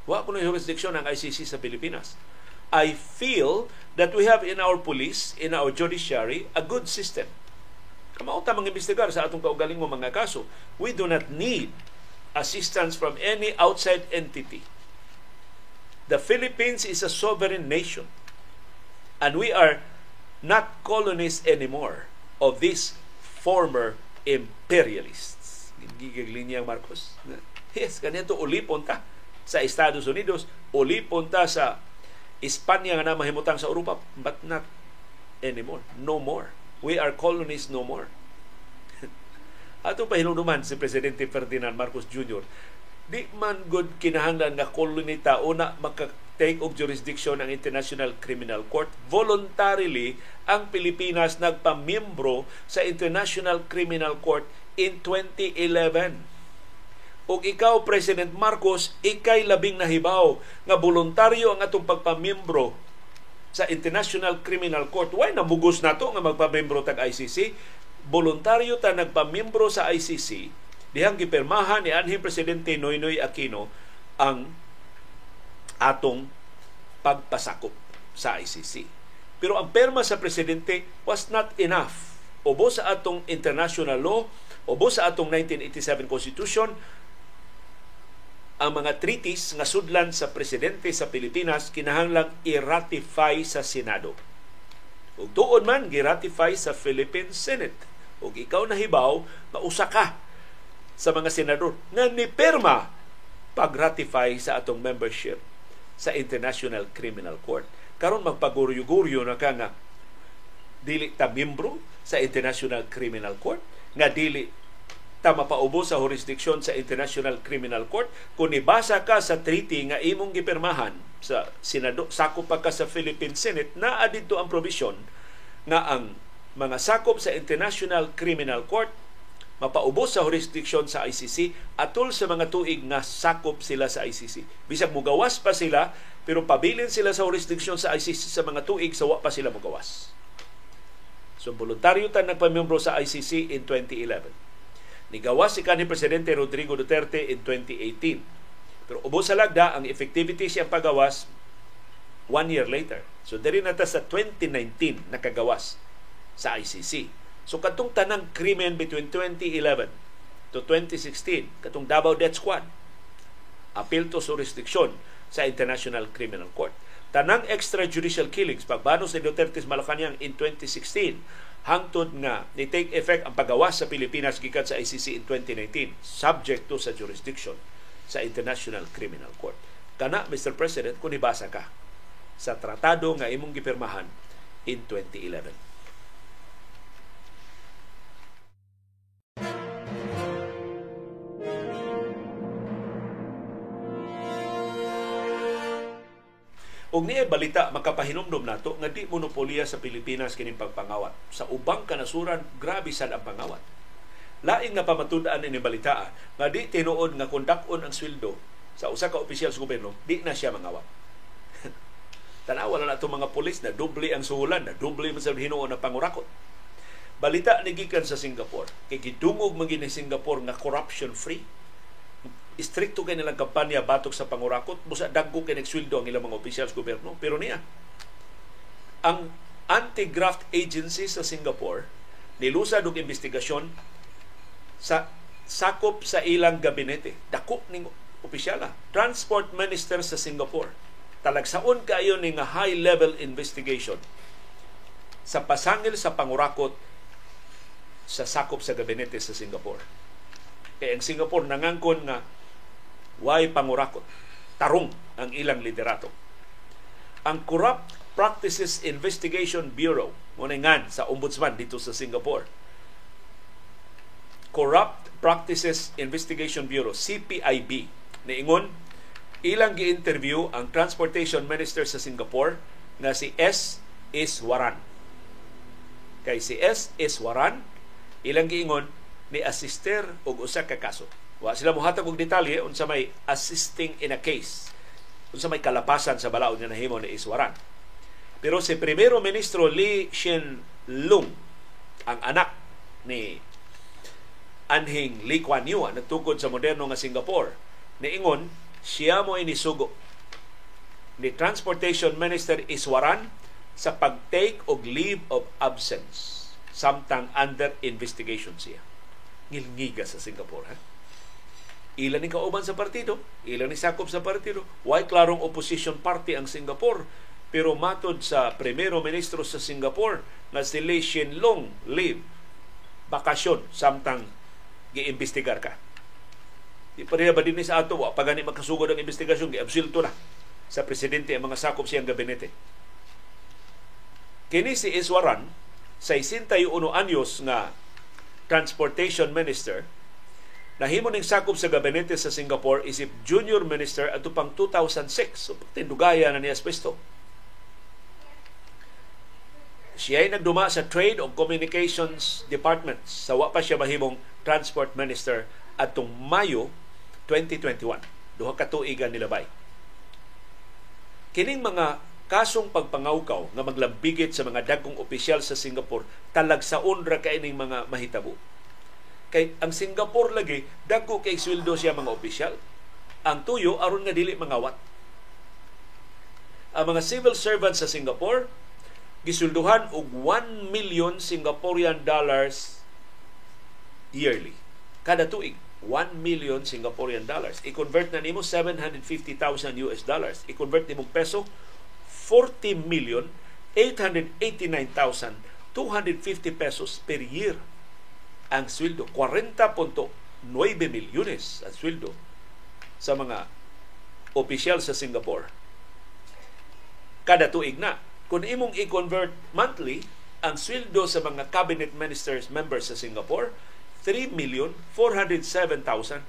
Wa kuno jurisdiction ang ICC sa Pilipinas I feel that we have in our police, in our judiciary, a good system. Kamauta mga imbestigar sa atong kaugaling mo mga kaso. We do not need assistance from any outside entity. The Philippines is a sovereign nation. And we are not colonies anymore of these former imperialists. Gigig linya Marcos. Yes, ganito ulipon ta sa Estados Unidos, ulipon ta sa Espanya nga na mahimutang sa Europa, but not anymore. No more. We are colonies no more. [laughs] Ato pa hinunuman si Presidente Ferdinand Marcos Jr. Di man good kinahanglan nga kolonita una maka take og jurisdiction ang International Criminal Court. Voluntarily, ang Pilipinas nagpamiyembro sa International Criminal Court in 2011 ug ikaw President Marcos ikay labing nahibaw nga voluntaryo ang atong pagpamiyembro sa International Criminal Court. Why namugos nato nga magpamiyembro tag ICC voluntaryo ta nagpamiyembro sa ICC dihang gipirmahan ni anhing presidente Noynoy Aquino ang atong pagpasakop sa ICC pero ang perma sa presidente was not enough. Ubo sa atong international law ubo sa atong 1987 constitution ang mga treaties nga sudlan sa presidente sa Pilipinas kinahanglang i-ratify sa Senado. Ug tuon man gi-ratify sa Philippine Senate. Ug ikaw nahibaw nga usa ka sa mga senador nga ni perma pag-ratify sa atong membership sa International Criminal Court. Karon magpaguryo-guryo na ka nga dili ta miyembro sa International Criminal Court nga dili ta mapaubo sa jurisdiksyon sa International Criminal Court kung ibasa ka sa treaty nga imong gipirmahan sa Senado sakop pa ka sa Philippine Senate na adito ang provision nga ang mga sakop sa International Criminal Court mapaubo sa jurisdiksyon sa ICC atol sa mga tuig nga sakop sila sa ICC. Bisag mugawas pa sila pero pabilin sila sa jurisdiksyon sa ICC sa mga tuig sa wa pa sila mugawas. So voluntaryo ta nagpamiyembro sa ICC in 2011 Nigawas si kanhi Presidente Rodrigo Duterte in 2018. Pero ubos sa lagda, ang effectivity siyang pagawas one year later. So, diri na ta sa 2019 nakagawas sa ICC. So, katong tanang krimen between 2011 to 2016, katong Davao Death Squad, appeal to jurisdiction sa International Criminal Court. Tanang extrajudicial killings, pagbanos ni Duterte Malacanang in 2016, hangtod nga ni take effect ang pagawas sa Pilipinas gikan sa ICC in 2019 subject to sa jurisdiction sa International Criminal Court. Kana Mr. President kung ibasa ka sa tratado nga imong gipirmahan in 2011. Og niya balita makapahinumdum nato nga di monopolya sa Pilipinas kining pagpangawat. Sa ubang kanasuran grabe sad ang pangawat. Lain nga pamatud-an ini balita nga di tinuod nga kundakon ang sweldo sa usa ka opisyal sa gobyerno, di na siya mangawat. [laughs] Tanawa na nato mga pulis na doble ang suhulan, na doble man sa hinuon na pangurakot. Balita ni gikan sa Singapore, kay gidungog man ni Singapore nga corruption free istrikto kay nilang kampanya batok sa pangurakot busa dagko kay nagsweldo ang ilang mga opisyal sa gobyerno. Pero niya ang anti-graft agency sa Singapore nilusad og investigasyon sa sakop sa ilang gabinete. Dako ning opisyala. Transport minister sa Singapore. Talagsaon kayo ning high level investigation sa pasangil sa pangurakot sa sakop sa gabinete sa Singapore. Kay ang Singapore nangangkon nga Way pangurakot. Tarong ang ilang liderato. Ang Corrupt Practices Investigation Bureau, ngan sa ombudsman dito sa Singapore. Corrupt Practices Investigation Bureau, CPIB, niingon, ilang gi-interview ang Transportation Minister sa Singapore na si S. Iswaran. Kay si S. Iswaran, ilang giingon ni asister og usa ka kaso Wa sila muhatag og detalye unsa may assisting in a case. Unsa may kalapasan sa balaod nga nahimo ni Iswaran. Pero si Primero Ministro Lee Hsien Loong, ang anak ni Anhing Lee Kuan Yew, nagtukod sa moderno nga Singapore, niingon siya mo inisugo ni Transportation Minister Iswaran sa pag-take og leave of absence samtang under investigation siya. Ngilngiga sa Singapore. Ha? Ilan ni kauban sa partido, ilan ni sakop sa partido. Why klarong opposition party ang Singapore? Pero matod sa primero ministro sa Singapore nga si Lee Hsien Loong leave bakasyon samtang giimbestigar ka. Di pa rin ba din sa ato, wa pa gani magkasugod ang investigasyon, giabsilto na sa presidente ang mga sakop siyang gabinete. Kini si Iswaran, sa 61 anyos nga transportation minister, nahimo ning sakop sa gabinete sa Singapore isip junior minister at pang 2006. So, tindugaya na niya sa pwesto. Siya ay nagduma sa Trade o Communications Department sa wa pa siya mahimong Transport Minister atong Mayo 2021. Duha ka tuigan nilabay. Kining mga kasong pagpangawkaw nga maglambigit sa mga dagkong opisyal sa Singapore talagsaon ra kay ning mga mahitabo. Kay ang Singapore lagi dagko kay sweldo siya mga opisyal. Ang tuyo aron nga dili mangawat. Ang mga civil servants sa Singapore gisulduhan og 1 million Singaporean dollars yearly. Kada tuig, 1 million Singaporean dollars. I-convert na nimo 750,000 US dollars. I-convert nimo peso 40 million 889,250 pesos per year ang sweldo. 40.9 milyones ang sweldo sa mga opisyal sa Singapore. Kada tuig na kung imong i-convert monthly, ang sweldo sa mga cabinet ministers members sa Singapore, 3,407,437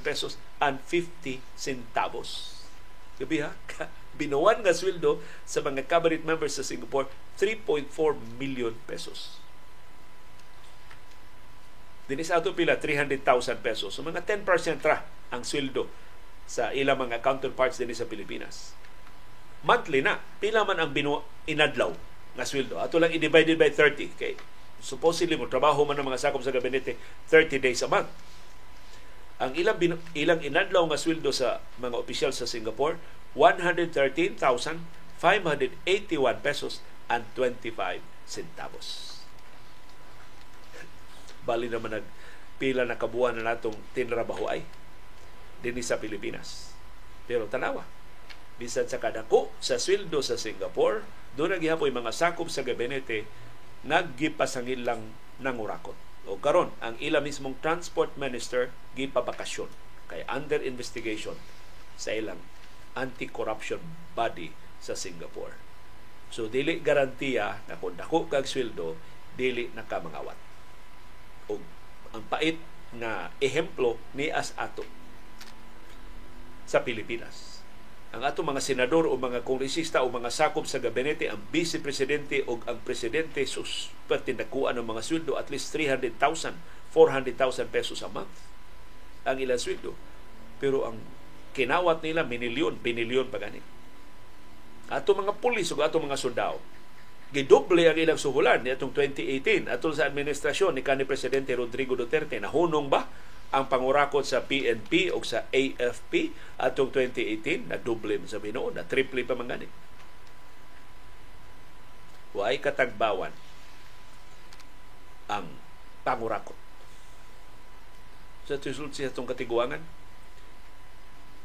pesos and 50 centavos. Gabi ha? [laughs] Binuwan nga sweldo sa mga cabinet members sa Singapore, 3.4 million pesos. Dinis ato pila 300,000 pesos. So mga 10% ra ang sweldo sa ilang mga counterparts din sa Pilipinas monthly na. Pila man ang binu inadlaw nga sweldo. Ato lang i-divided by 30. Kay supposedly mo trabaho man ng mga sakop sa gabinete 30 days a month. Ang ilang binu- ilang inadlaw nga sweldo sa mga opisyal sa Singapore 113,581 pesos and 25 centavos. Bali naman nag pila na kabuan na natong tinrabaho ay dinhi sa Pilipinas. Pero tanawa, bisan sa kadako sa sweldo sa Singapore, doon nagihapon mga sakop sa gabinete naggipasangil lang nangurakot. O karon ang ila mismong transport minister gipabakasyon kay under investigation sa ilang anti-corruption body sa Singapore. So dili garantiya na kung dako kag sweldo dili na ka mangawat. O ang pait na ehemplo ni as ato sa Pilipinas ang ato mga senador o mga kongresista o mga sakop sa gabinete, ang vice presidente o ang presidente sus pertindakuan ng mga sweldo at least 300,000, 400,000 pesos a month ang ilang sweldo. Pero ang kinawat nila minilyon, binilyon pa gani. Ato mga pulis o ato mga sundao, gidoble ang ilang suhulan ni atong 2018 atol sa administrasyon ni kanhi presidente Rodrigo Duterte nahunong ba ang pangurakot sa PNP o sa AFP atong 2018 na doble sa Binoo na triple pa man gani. Katagbawan ang pangurakot. Sa tisulod siya itong katiguangan,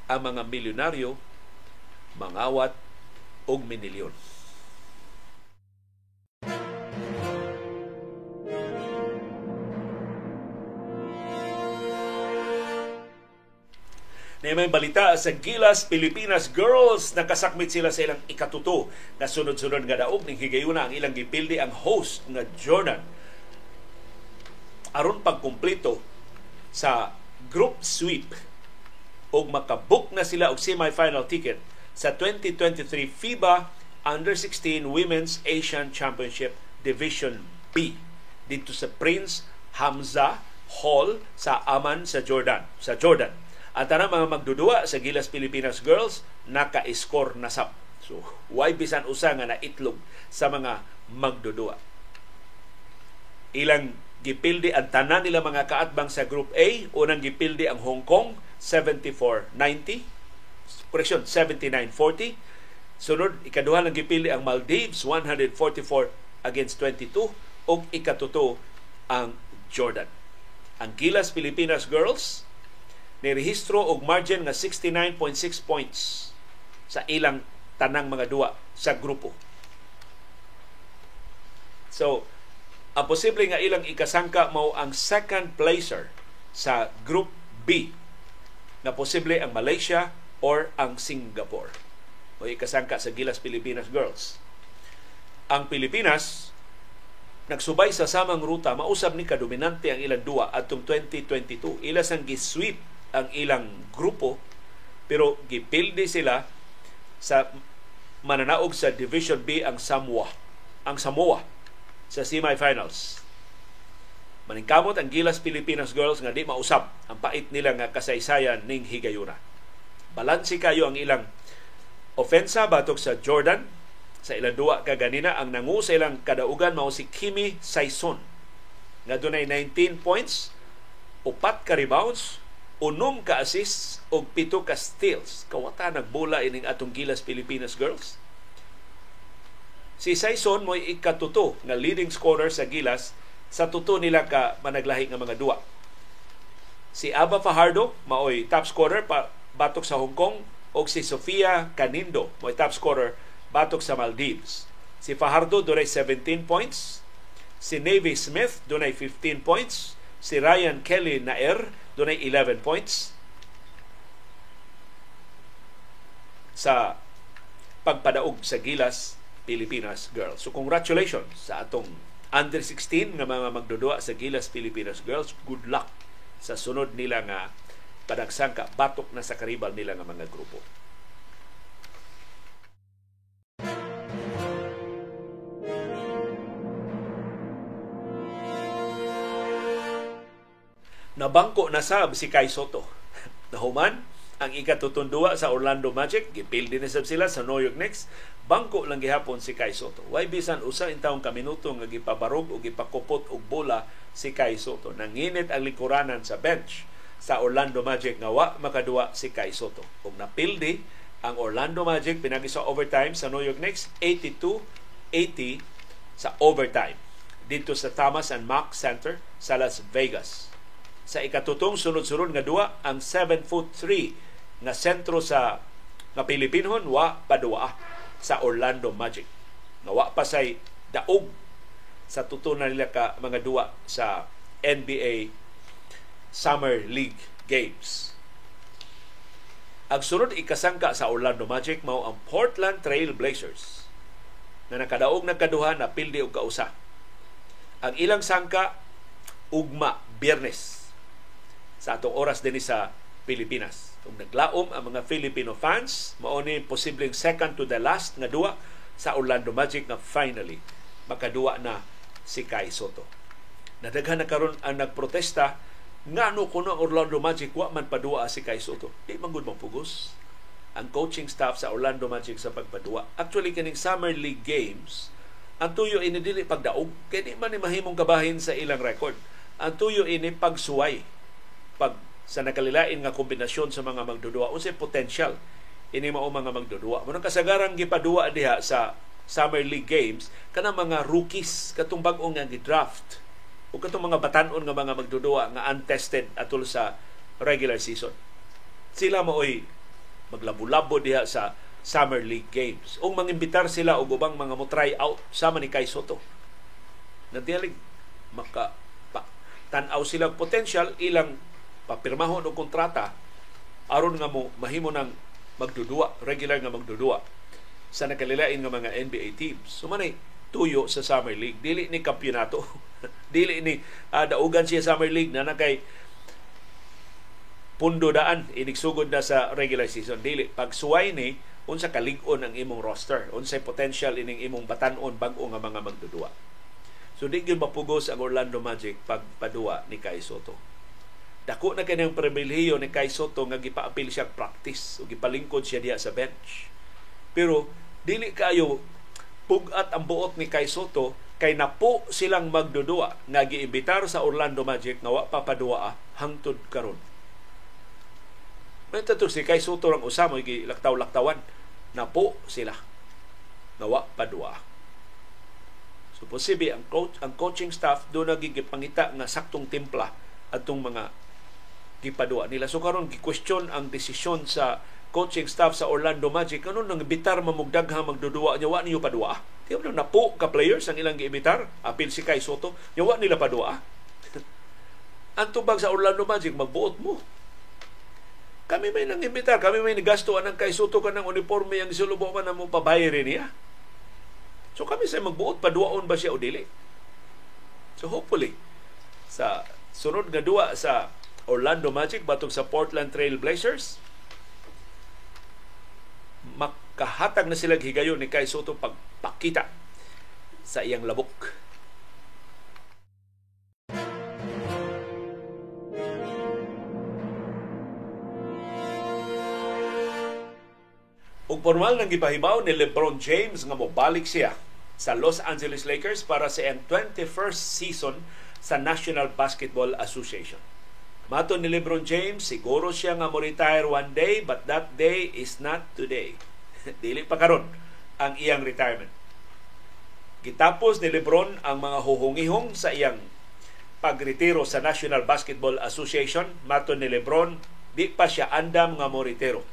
ang mga milyonaryo mangawat og minilyon. May balita sa Gilas Pilipinas Girls. Nakasakmit sila sa ilang ikatuto na sunod-sunod nga daog. Ning higayuna ang ilang gipildi ang host nga Jordan. Aron pagkumpleto sa group sweep og makabook na sila og semi-final ticket sa 2023 FIBA Under-16 Women's Asian Championship Division B dito sa Prince Hamza Hall sa Aman sa Jordan sa Jordan at ang mga magdudua sa Gilas Pilipinas Girls, naka-score na sap. So, why bisan usa nga na itlog sa mga magdudua. Ilang gipildi ang tanan nila mga kaatbang sa Group A. Unang gipildi ang Hong Kong, 74-90. Correction, 79-40. Sunod, ikaduha lang gipildi ang Maldives, 144 against 22. O ikatuto ang Jordan. Ang Gilas Pilipinas Girls, nirehistro og margin nga 69.6 points sa ilang tanang mga duwa sa grupo. So, ang posible nga ilang ikasangka mao ang second placer sa Group B na posible ang Malaysia or ang Singapore. O ikasangka sa Gilas Pilipinas Girls. Ang Pilipinas nagsubay sa samang ruta mausab ni kadominante ang ilang duwa atong 2022 ila sang gi-sweep ang ilang grupo pero gipildi sila sa mananaog sa Division B ang Samoa ang Samoa sa semifinals. Maningkamot ang Gilas Pilipinas Girls nga di mausab ang pait nila nga kasaysayan ning higayuna. Balansi kayo ang ilang ofensa batok sa Jordan. Sa ilang duwa kaganina ang nangu sa ilang kadaugan mao si Kimi Saison. Nga dunay 19 points upat ka rebounds unom ka assists o pito ka steals. Kawata nagbola ining atong Gilas Pilipinas girls. Si Saison mo ikatuto nga leading scorer sa Gilas sa tuto nila ka managlahi nga mga duwa. Si Aba Fajardo maoy top scorer pa batok sa Hong Kong o si Sofia Canindo mo top scorer batok sa Maldives. Si Fajardo dunay 17 points, si Navy Smith dunay 15 points, si Ryan Kelly Nair dunay 11 points. sa pagpadaog sa Gilas Pilipinas Girls. So congratulations sa atong under 16 nga mga magdudua sa Gilas Pilipinas Girls. Good luck sa sunod nila nga padagsangka batok na sa karibal nila nga mga grupo. Nabangko na sab si Kai Soto. [laughs] Nahuman ang ikatutundua sa Orlando Magic, gipildi na sab sila sa New York Knicks. Bangko lang gihapon si Kai Soto. Why bisan usa intawong kaminuto nga gipabarog o gipakupot og bola si Kai Soto. Nanginit ang likuranan sa bench sa Orlando Magic nga wa makaduwa si Kai Soto. Ug napildi ang Orlando Magic pinagi sa overtime sa New York Knicks 82-80 sa overtime dito sa Thomas and Mack Center sa Las Vegas sa ikatutong sunod-sunod nga duwa ang 7 foot 3 nga sentro sa nga Pilipinhon wa padua sa Orlando Magic. Nga wa pa say daog sa tutunan nila ka mga duwa sa NBA Summer League Games. Ang sunod ikasangka sa Orlando Magic mao ang Portland Trail Blazers na nakadaog nagkaduha na pildi og kausa. Ang ilang sangka ugma Biyernes sa atong oras din sa Pilipinas. Kung naglaom ang mga Filipino fans, mao posibleng second to the last nga duwa sa Orlando Magic nga finally makaduwa na si Kai Soto. Nadaghan na karon ang nagprotesta nga no kuno ang Orlando Magic wa man padua si Kai Soto. Di man gud pugos ang coaching staff sa Orlando Magic sa pagpadua. Actually kining Summer League games ang tuyo ini dili pagdaog kay di man ni mahimong kabahin sa ilang record. Ang tuyo ini pagsuway pag sa nakalilain nga kombinasyon sa mga magdudua unsay potential ini mao mga magdudua mo kasagarang gipadua diha sa Summer League Games kana mga rookies katong bag-o nga gi-draft o katong mga batanon nga mga magdudua nga untested atol sa regular season. Sila maoy maglabo-labo diha sa Summer League Games. O mangimbitar sila og ubang mga mo try out sama ni Kai Soto. Natiyalig maka pa, tan-aw sila potential ilang papirmahon og kontrata aron nga mo mahimo nang magdudua, regular nga magdudua sa nakalilain nga mga NBA teams. So tuyo sa Summer League, dili ni kampeonato. [laughs] dili ni uh, daugan siya Summer League na nakay pundo daan inigsugod na sa regular season. Dili pagsuway ni unsa kalig-on ang imong roster? Unsay potential ining imong batan-on bag-o nga mga magdudua? So di gyud mapugos ang Orlando Magic pagpadua ni Kai Soto. Dako na kanyang pribilehiyo ni Kai Soto nga gipaapil siya practice. O gipalingkod siya diya sa bench. Pero dili kayo pugat ang buot ni Kai Soto kay napo silang magdudua nga giimbitar sa Orlando Magic nga wa pa padua hangtod karon. May to si Kai Soto lang usamo gilaktaw-laktawan napo sila nga wa padua. So posible ang coach ang coaching staff do na gigipangita nga saktong timpla atong mga gipadua nila. So karon gi-question ang desisyon sa coaching staff sa Orlando Magic kanon nang bitar mamugdagha magdudua nya wa niyo padua. Di ba napo ka players ang ilang giibitar apil si Kai Soto nya wa nila padua. [laughs] ang tubag sa Orlando Magic magbuot mo. Kami may nang imbitar, kami may nagasto anang Kai Soto ka ng uniforme ang isulubo man mo pabayari niya. So kami sa magbuot paduaon ba siya o dili. So hopefully sa sunod nga duwa sa Orlando Magic batong sa Portland Trail Blazers makahatag na sila higayon ni Kai Soto pagpakita sa iyang labok. Ug formal nang gipahibaw ni LeBron James nga mobalik siya sa Los Angeles Lakers para sa iyang 21st season sa National Basketball Association. Mato ni LeBron James, siguro siya nga mo-retire one day, but that day is not today. [laughs] Dili pa karon ang iyang retirement. Gitapos ni LeBron ang mga huhungihong sa iyang pagretiro sa National Basketball Association. Mato ni LeBron, di pa siya andam nga mo retiro.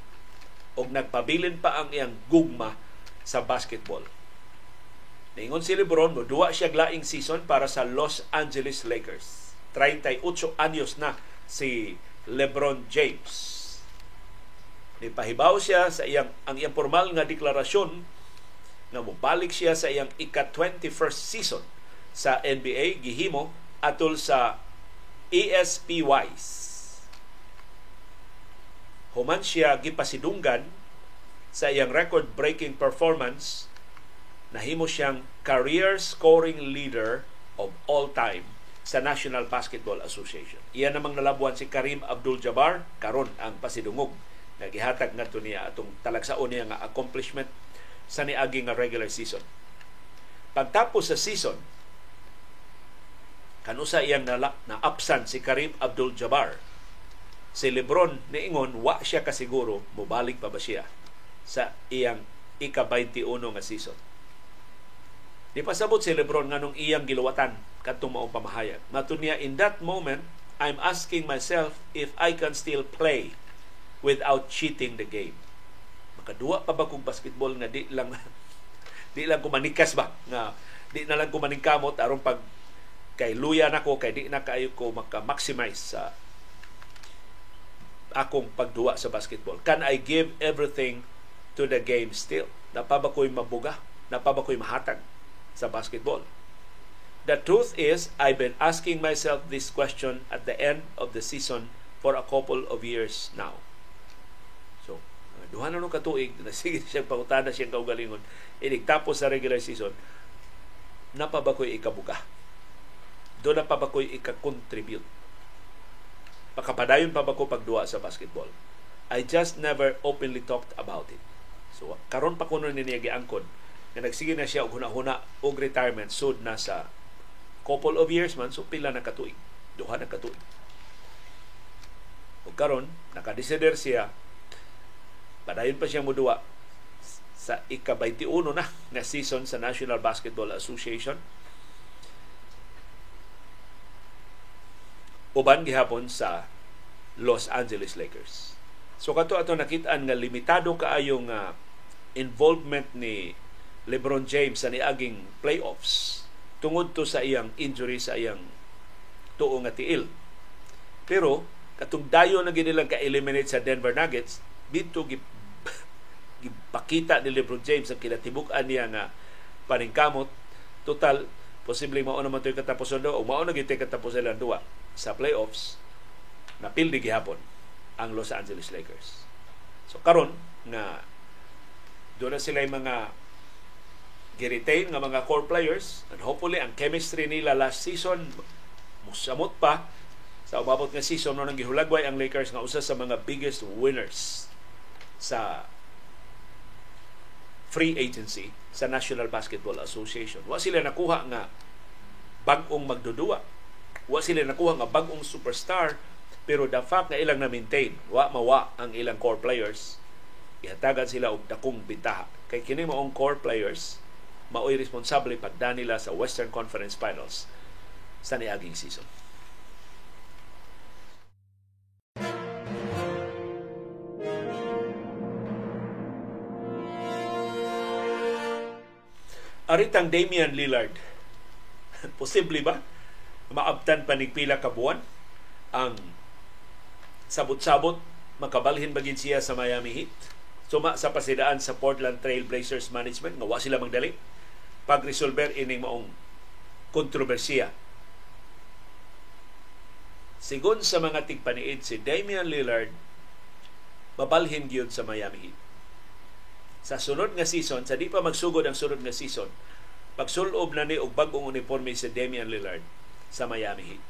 Og nagpabilin pa ang iyang gugma sa basketball. Ningon si LeBron, duwa siya glaing season para sa Los Angeles Lakers. 38 anyos na si LeBron James. Nipahibaw siya sa iyang ang iyang formal nga deklarasyon nga mobalik siya sa iyang ika-21st season sa NBA gihimo atol sa ESP Wise. Human siya gipasidunggan sa iyang record-breaking performance nahimo siyang career scoring leader of all time sa National Basketball Association. Iyan namang nalabuan si Karim Abdul-Jabbar karon ang pasidungog nagihatag ngadto niya atong talagsaon niya nga accomplishment sa niagi nga regular season. Pagtapos sa season, kanusa iyang na, na absent si Karim Abdul-Jabbar. Si Lebron niingon wa siya kasiguro mobalik pa ba siya sa iyang ika-21 nga season. Di pasabot si Lebron nga nung iyang giluwatan kadtong maong pamahayag. Matun niya, in that moment, I'm asking myself if I can still play without cheating the game. Makadua pa ba kong basketball nga di lang [laughs] di lang kumanikas ba nga di na lang kumaningkamot aron pag kay luya na ko kay di na kayo ko maka-maximize sa akong pagduwa sa basketball. Can I give everything to the game still? Napaba ko'y mabuga? Napaba ko'y mahatag? Sa basketball. The truth is, I've been asking myself this question at the end of the season for a couple of years now. So, duha na nung katuig, [laughs] sige siyang pangutana siyang kaugalingon, inig tapos sa regular season, napaba ko'y ikabuka. Doon na pa ba ko'y ika-contribute. Pakapadayon pa ba ko pagduwa sa basketball. I just never openly talked about it. So, karon pa kuno ni niya giangkon nga nagsige na siya og huna-huna og retirement. Sud na sa couple of years man so pila na katuig duha na katuig ug karon nakadesider siya. Padayon pa siya muduwa sa ika-21 na na season sa National Basketball Association. Uban gihapon sa Los Angeles Lakers. So kato ato nakitaan nga limitado kaayo nga involvement ni LeBron James sa niaging playoffs tungod to sa iyang injury sa iyang tuo nga tiil. Pero katong dayo na ginilang ka-eliminate sa Denver Nuggets, dito [laughs] gipakita ni LeBron James ang kinatibuk-an niya nga paningkamot total posibleng mao naman to'y katapusan do o mao na gitay katapusan lang duwa sa playoffs na pildi gihapon ang Los Angeles Lakers. So karon nga doon na sila yung mga gi-retain nga mga core players and hopefully ang chemistry nila last season musamot pa sa umabot nga season no nang gihulagway ang Lakers nga usa sa mga biggest winners sa free agency sa National Basketball Association. Wa sila nakuha nga bag-ong magdudua. Wa sila nakuha nga bag-ong superstar pero the fact nga ilang na-maintain, wa mawa ang ilang core players, ihatagan sila og dakong bintaha. Kay kini maong core players, maoy responsable pagdani nila sa Western Conference Finals sa niaging season. Aritang Damian Lillard. [laughs] Posible ba? Maabtan pa ning ka buwan ang sabot-sabot makabalhin bagin siya sa Miami Heat. Suma sa pasidaan sa Portland Trail Blazers Management nga wa sila magdali pag-resolver ini maong kontrobersiya. Sigon sa mga tigpaniid si Damian Lillard mabalhin gyud sa Miami Heat. Sa sunod nga season, sa di pa magsugod ang sunod nga season, pagsulob na ni og bagong uniforme si Damian Lillard sa Miami Heat.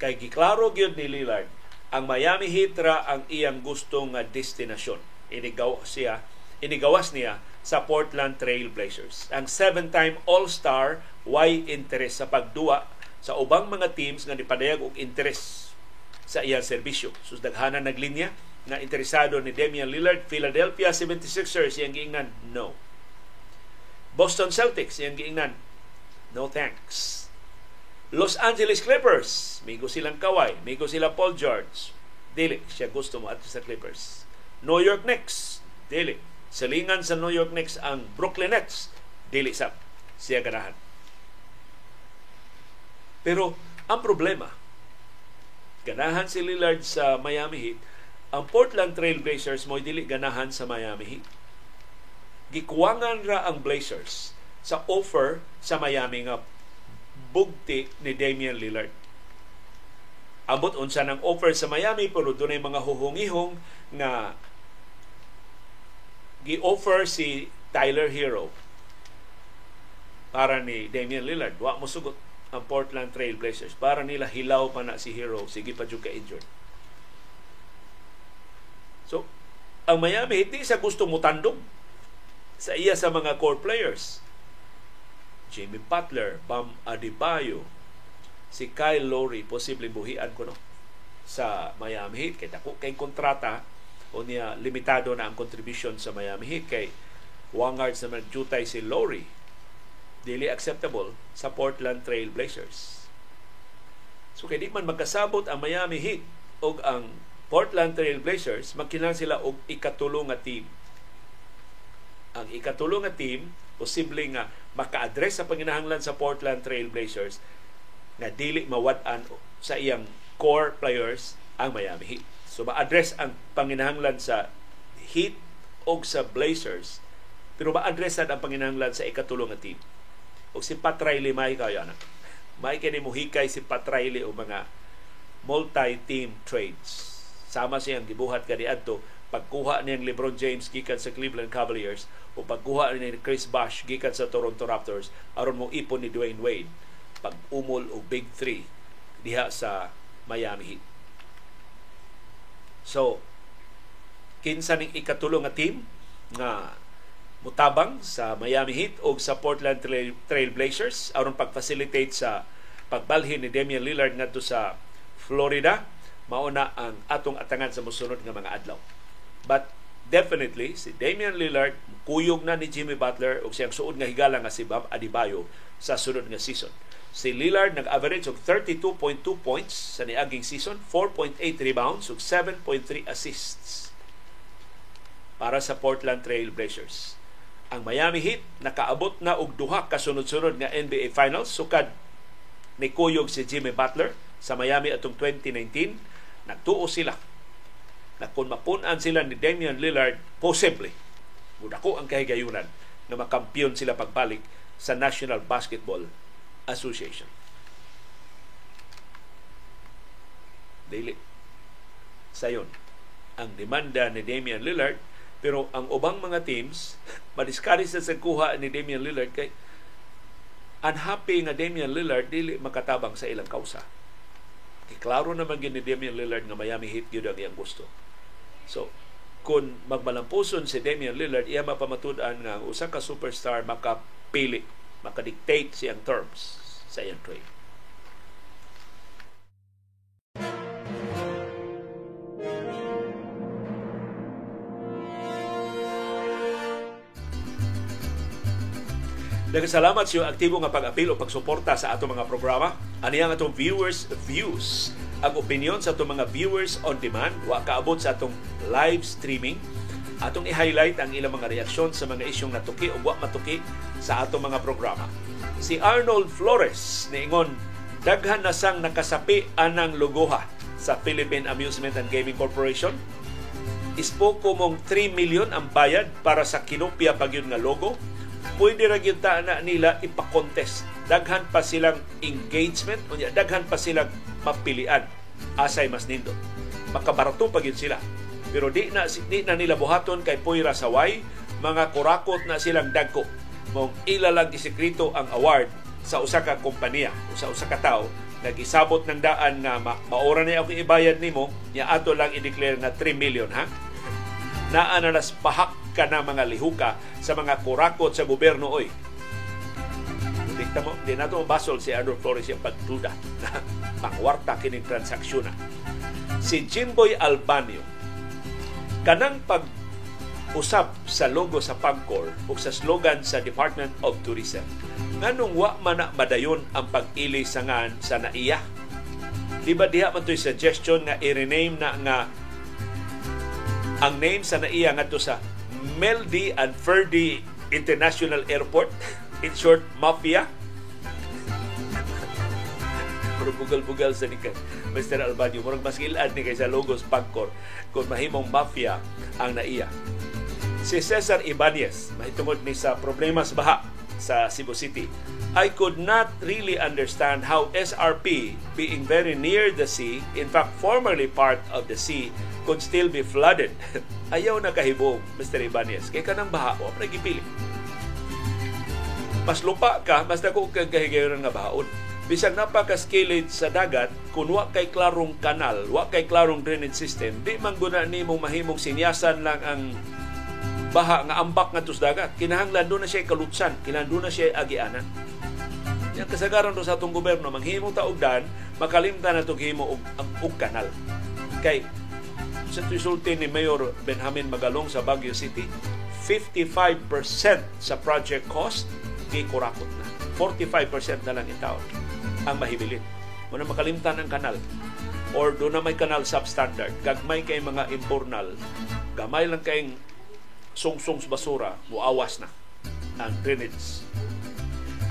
Kay giklaro gyud ni Lillard ang Miami Heat ra ang iyang gusto nga destinasyon. Inigaw siya, inigawas niya sa Portland Trail Blazers. Ang seven-time All-Star why interest sa pagduwa sa ubang mga teams nga nipadayag og interest sa iyang serbisyo. Sus daghanan naglinya nga interesado ni Damian Lillard, Philadelphia 76ers iyang giingnan, no. Boston Celtics iyang giingnan, no thanks. Los Angeles Clippers, migo silang kaway, migo sila Paul George. Dili, siya gusto mo at sa Clippers. New York Knicks, dili. Salingan sa New York Knicks ang Brooklyn Nets, dili sa siya ganahan. Pero ang problema, ganahan si Lillard sa Miami Heat, ang Portland Trail Blazers mo dili ganahan sa Miami Heat. Gikuwangan ra ang Blazers sa offer sa Miami nga bugti ni Damian Lillard. Abot unsa ng offer sa Miami pero dunay mga huhungihong nga gi-offer si Tyler Hero para ni Damian Lillard. Wa mo sugot ang Portland Trail Blazers para nila hilaw pa na si Hero sige pa jud ka injured. So, ang Miami hindi sa gusto mo tandog sa iya sa mga core players. Jimmy Butler, Bam Adebayo, si Kyle Lowry, posibleng buhian ko no sa Miami Heat. Kaya ako kay kontrata o niya limitado na ang contribution sa Miami Heat kay Wangards na nagjutay si Lowry dili acceptable sa Portland Trail Blazers. So kay di man magkasabot ang Miami Heat o ang Portland Trail Blazers, magkinang sila og ikatulong nga team. Ang ikatulong nga team, posible nga maka-address sa panginahanglan sa Portland Trail Blazers na dili mawad-an sa iyang core players ang Miami Heat. So ma-address ang panginahanglan sa Heat o sa Blazers pero ma-address ang panginahanglan sa ikatulong nga team. O si Pat Riley may kayo na. May kini mo hikay si Pat Riley o mga multi-team trades sama siyang gibuhat kaniadto pagkuha niyang LeBron James gikan sa Cleveland Cavaliers o pagkuha ni Chris Bosh gikan sa Toronto Raptors aron mo ipon ni Dwayne Wade pag umol og Big 3 diha sa Miami Heat. So, kinsa ning ikatulong nga team nga mutabang sa Miami Heat o sa Portland Trail Blazers aron pag-facilitate sa pagbalhin ni Damian Lillard ngadto sa Florida mauna ang atong atangan sa musunod nga mga adlaw. But definitely si Damian Lillard kuyog na ni Jimmy Butler ug siyang suod nga higala nga si Bam Adebayo sa sunod nga season. Si Lillard nag-average og 32.2 points sa niaging season, 4.8 rebounds ug 7.3 assists. Para sa Portland Trail Blazers. Ang Miami Heat nakaabot na og duha ka sunod-sunod nga NBA Finals. Sukad ni kuyog si Jimmy Butler sa Miami atong 2019 Nagtuo sila. Na kung mapunan sila ni Damian Lillard, posible, mudako ang kahigayunan na makampiyon sila pagbalik sa National Basketball Association. Dili. Sayon, ang demanda ni Damian Lillard, pero ang ubang mga teams, [laughs] madiskaris sa kuha ni Damian Lillard kay unhappy nga Damian Lillard dili makatabang sa ilang kausa Klaro naman gini Damian Lillard nga Miami Heat gyud ang iyang gusto. So, kung magmalampuson si Damian Lillard, iya mapamatud-an nga usa ka superstar makapili, makadictate siyang terms sa iyang trade. Daghang salamat sa aktibo nga pag-apil o pagsuporta sa ato mga programa. Ani ang atong viewers views. Ang opinion sa atong mga viewers on demand wa kaabot sa atong live streaming Atong i-highlight ang ilang mga reaksyon sa mga isyong natuki o wa matuki sa atong mga programa. Si Arnold Flores niingon daghan na sang nakasapi anang luguha sa Philippine Amusement and Gaming Corporation. Ispo ko mong 3 million ang bayad para sa kinopya pagyud nga logo. Pwede ra gyud na nila ipa-contest. Daghan pa silang engagement, unya daghan pa silang mapilian. Asay mas nindo. Makabarato pa sila. Pero di na di na nila buhaton kay puira saway, mga kurakot na silang dagko. Mong ilalang isekreto ang award sa usa ka kompanya o sa usa ka tawo nag-isabot ng daan nga ma- maora na ako ibayad nimo. Nya ato lang i-declare na 3 million ha? Naa na nas pahak ka na mga lihuka sa mga kurakot sa gobyerno oy. Dikta mo, di nato basol si Arnold Flores yung pagduda [laughs] na pangwarta kining transaksyon na. Si Jimboy Albanio, kanang pag usab sa logo sa Pangcor o sa slogan sa Department of Tourism. Nganong wa man madayon ang pag-ili sa ngan sa naiya? Di ba diha man to'y suggestion nga i-rename na nga ang name sa naiya nga to sa Meldy and Ferdy International Airport [laughs] in short Mafia Pero bugal-bugal sa ni Mr. Albanyo. Murag mas ilad ni kaysa logos Pagcor kung mahimong mafia ang naiya si Cesar Ibanez, mahitungod ni sa problema sa baha sa Cebu City. I could not really understand how SRP, being very near the sea, in fact formerly part of the sea, could still be flooded. [laughs] Ayaw na kahibong, Mr. Ibanez. Kaya ka ng baha, o nagipili. Mas lupa ka, mas dako kang kahigayon nga bahaon. Bisag napaka-skilled sa dagat, kung wa kay klarong kanal, wa kay klarong drainage system, di man guna ni mong mahimong sinyasan lang ang baha nga ambak nga tus dagat. Kinahanglan do na siya kalutsan kinahanglan do na siya agianan. Yang kasagaran do sa atong gobyerno manghimo ta og dan makalimtan na himo og, og kanal. Kay sa resulti ni Mayor Benjamin Magalong sa Baguio City 55% sa project cost kay kurakot na 45% na lang in ang mahibilin. Muna makalimtan ang kanal. Or doon na may kanal substandard. Gagmay kay mga imbornal gamay lang kayong sungsong basura, muawas na ang drainage.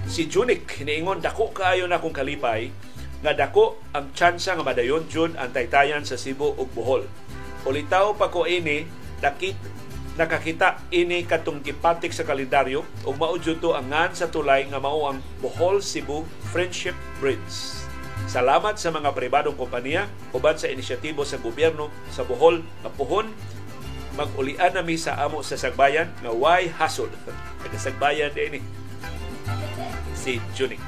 Si Junik, hiniingon, dako kaayo na kung kalipay, nga dako ang tsansa nga madayon jud ang taytayan sa Cebu ug Bohol. Ulitaw pa ko ini, dakit nakakita ini katong gipatik sa kalendaryo ug mao to ang ngan sa tulay nga mao ang Bohol Cebu Friendship Bridge. Salamat sa mga pribadong kompanya uban sa inisyatibo sa gobyerno sa Bohol nga puhon mag-ulian nami sa amo sa sagbayan nga why hasol. [laughs] Kada sagbayan din ni si Junik.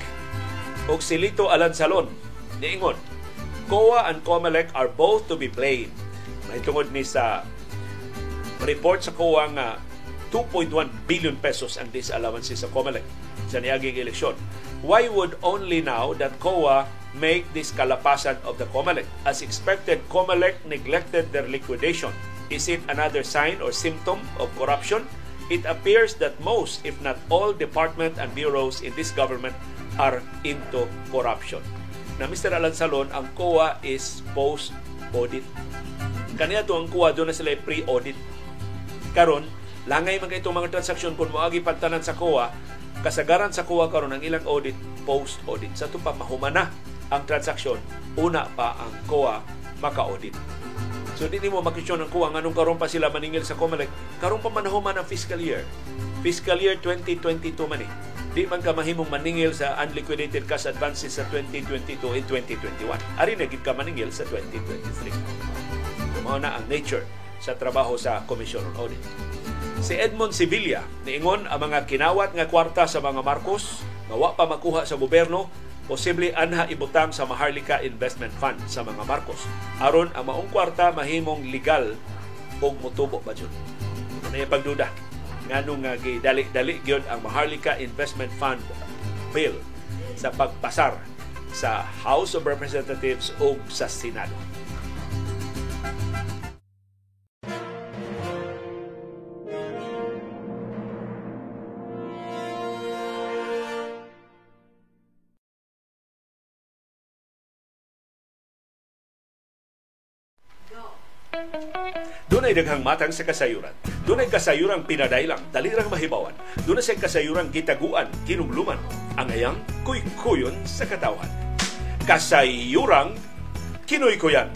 Og si Lito Alansalon niingon, COA and COMELEC are both to be blamed. May tungod ni sa report sa COA nga 2.1 billion pesos ang disallowances sa COMELEC sa niaging eleksyon. Why would only now that COA make this kalapasan of the COMELEC? As expected, COMELEC neglected their liquidation Is it another sign or symptom of corruption? It appears that most, if not all, department and bureaus in this government are into corruption. Na Mr. Alan Salon, ang COA is post-audit. Kaniya to ang COA, doon na sila pre-audit. Karon, langay man itong mga transaksyon kung moagi pagtanan sa COA, kasagaran sa COA karon ang ilang audit, post-audit. Sa ito pa, mahumana ang transaksyon, una pa ang COA maka-audit. So di mo makisyon ang kuha nganong karon pa sila maningil sa COMELEC. Karon pa manahon man ang fiscal year. Fiscal year 2022 man eh. Di man ka mahimong maningil sa unliquidated cash advances sa 2022 and 2021. Ari na gid ka maningil sa 2023. Mao na ang nature sa trabaho sa Commission on Audit. Si Edmond Sevilla niingon ang mga kinawat nga kwarta sa mga Marcos nga pa makuha sa gobyerno posible anha ibutang sa Maharlika Investment Fund sa mga Marcos. Aron ang maong kwarta mahimong legal o mutubo ba jud. Ano pagduda? Nganong nga dali-dali gyud ang Maharlika Investment Fund bill sa pagpasar sa House of Representatives o sa Senado. Doon ay daghang matang sa kasayuran. Doon ay kasayuran pinadailang, dalirang mahibawan. Doon ay kasayuran gitaguan, kinumluman, ang ayang kuy-kuyon sa katawan. Kasayuran kinuy-kuyan.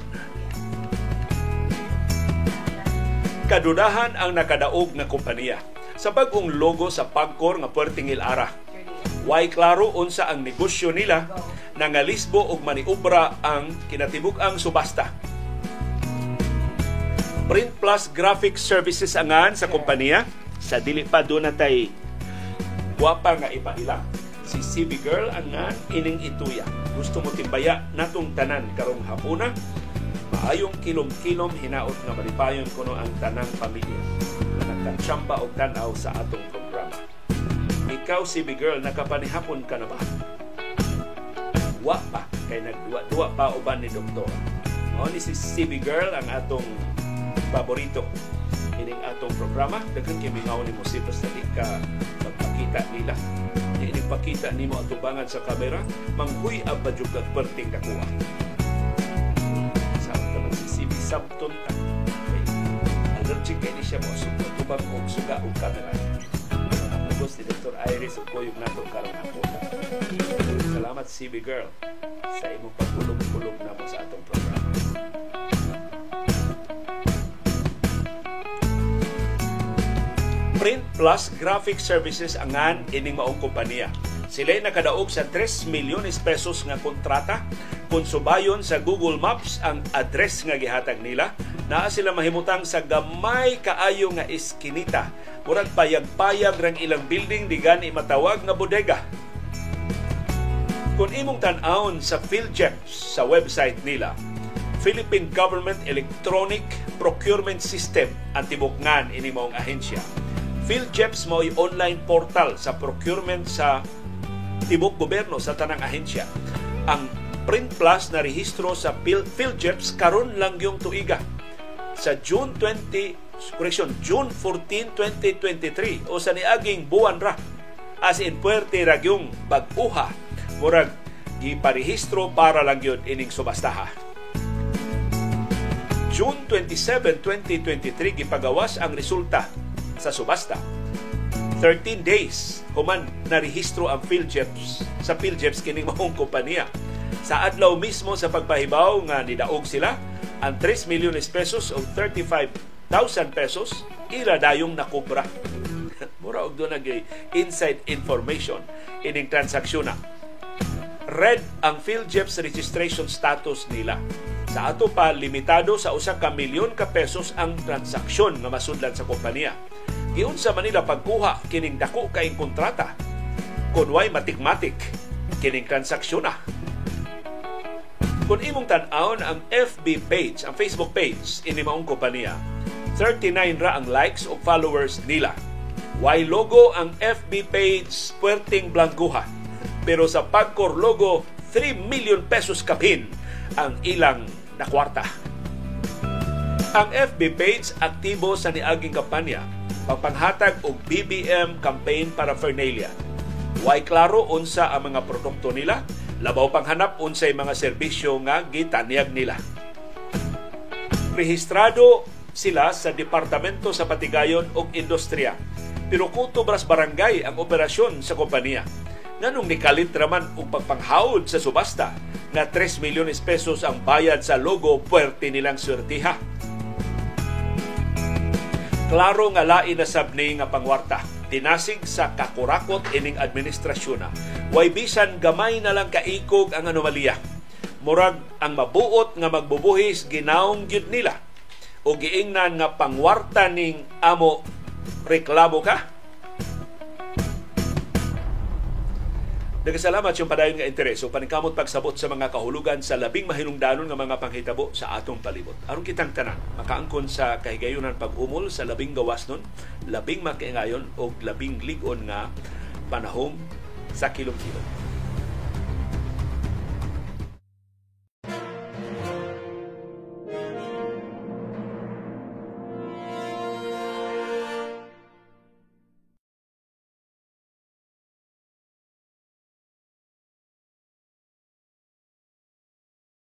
Kadudahan ang nakadaog nga kompanya sa bagong logo sa Pagcor nga Puertingil Ara. Way klaro unsa ang negosyo nila nangalisbo og maniobra ang kinatibuk-ang subasta. Print Plus Graphic Services angan sa kompanya sa dili pa do natay guwapa nga ipaila. Si CB Girl angan ining ituya. Gusto mo timbaya natong tanan karong hapuna maayong kilom-kilom hinaot nga malipayon kuno ang tanang pamilya na nagkatsamba og tanaw sa atong programa. Ikaw, CB Girl, nakapanihapon ka na ba? Wa pa, kay nagduwa-duwa pa uban ni Doktor. O ni si CB Girl ang atong paborito ining atong programa. Daghang kay mingaw ni mo sipas na di ka magpakita nila. Di pakita nimo ang tubangan sa kamera, manghuy ang badyog kag perting kakuha sabton ka. Okay. Allergic kay ni siya mo. Sugo, tubang o suga o kamera. Si Dr. Iris o koyong nato karong ako. Salamat CB Girl sa imong pagkulong-kulong na mo sa atong programa. Print Plus Graphic Services angan ining maong kompanya. Sila nakadaog sa 3 milyones pesos nga kontrata kung subayon sa Google Maps ang address nga gihatag nila, naa sila mahimutang sa gamay kaayo nga iskinita. Murag payag-payag rang ilang building di gani matawag nga bodega. Kung imong tan-awon sa PhilJeps sa website nila, Philippine Government Electronic Procurement System ang tibukngan ini maong ahensya. PhilJeps mo online portal sa procurement sa tibok gobyerno sa tanang ahensya. Ang Print Plus na rehistro sa PhilJeps karon lang yung tuiga. Sa June 20, correction, June 14, 2023 o sa niaging buwan ra as in puerte ra yung bag-uha murag giparehistro para lang yun ining subastaha. June 27, 2023 gipagawas ang resulta sa subasta. 13 days human na rehistro ang PhilJeps sa PhilJeps kining mahong kompanya sa adlaw mismo sa pagpahibaw nga nidaog sila ang 3 milyones pesos o 35,000 pesos ila dayong nakubra. [laughs] Mura og doon inside information ining transaksyon na. Red ang PhilJeps registration status nila. Sa ato pa, limitado sa usa ka milyon ka pesos ang transaksyon nga masudlan sa kompanya. Giun sa Manila pagkuha kining dako kay kontrata kunway matikmatik kining transaksyon na kung imong tan-awon ang FB page, ang Facebook page ini maong kompanya, 39 ra ang likes o followers nila. Why logo ang FB page Puerting Blancuha. Pero sa Pagcor logo, 3 million pesos kapin ang ilang nakwarta. Ang FB page aktibo sa niaging kampanya pagpanghatag og BBM campaign para Fernalia. Why klaro unsa ang mga produkto nila Labaw panghanap unsay mga serbisyo nga gitanyag nila. Rehistrado sila sa Departamento sa Patigayon ug Industriya. Pero kutubras barangay ang operasyon sa kompanya. Nganong nikalit raman og pagpanghawd sa subasta na 3 milyones pesos ang bayad sa logo puwerte nilang swertiha. Klaro nga lain na sabni nga pangwarta tinasig sa kakurakot ining administrasyon na. Way bisan gamay na lang kaikog ang anomalya. Murag ang mabuot nga magbubuhis ginaong gyud nila o giingnan nga pangwarta ning amo reklamo ka Nagkasalamat yung padayon nga interes o paningkamot pagsabot sa mga kahulugan sa labing mahinungdanon nga mga panghitabo sa atong palibot. Aron kitang tanan, makaangkon sa kahigayunan pag-umol sa labing gawas nun, labing makiingayon o labing ligon nga panahom sa kilom-kilom.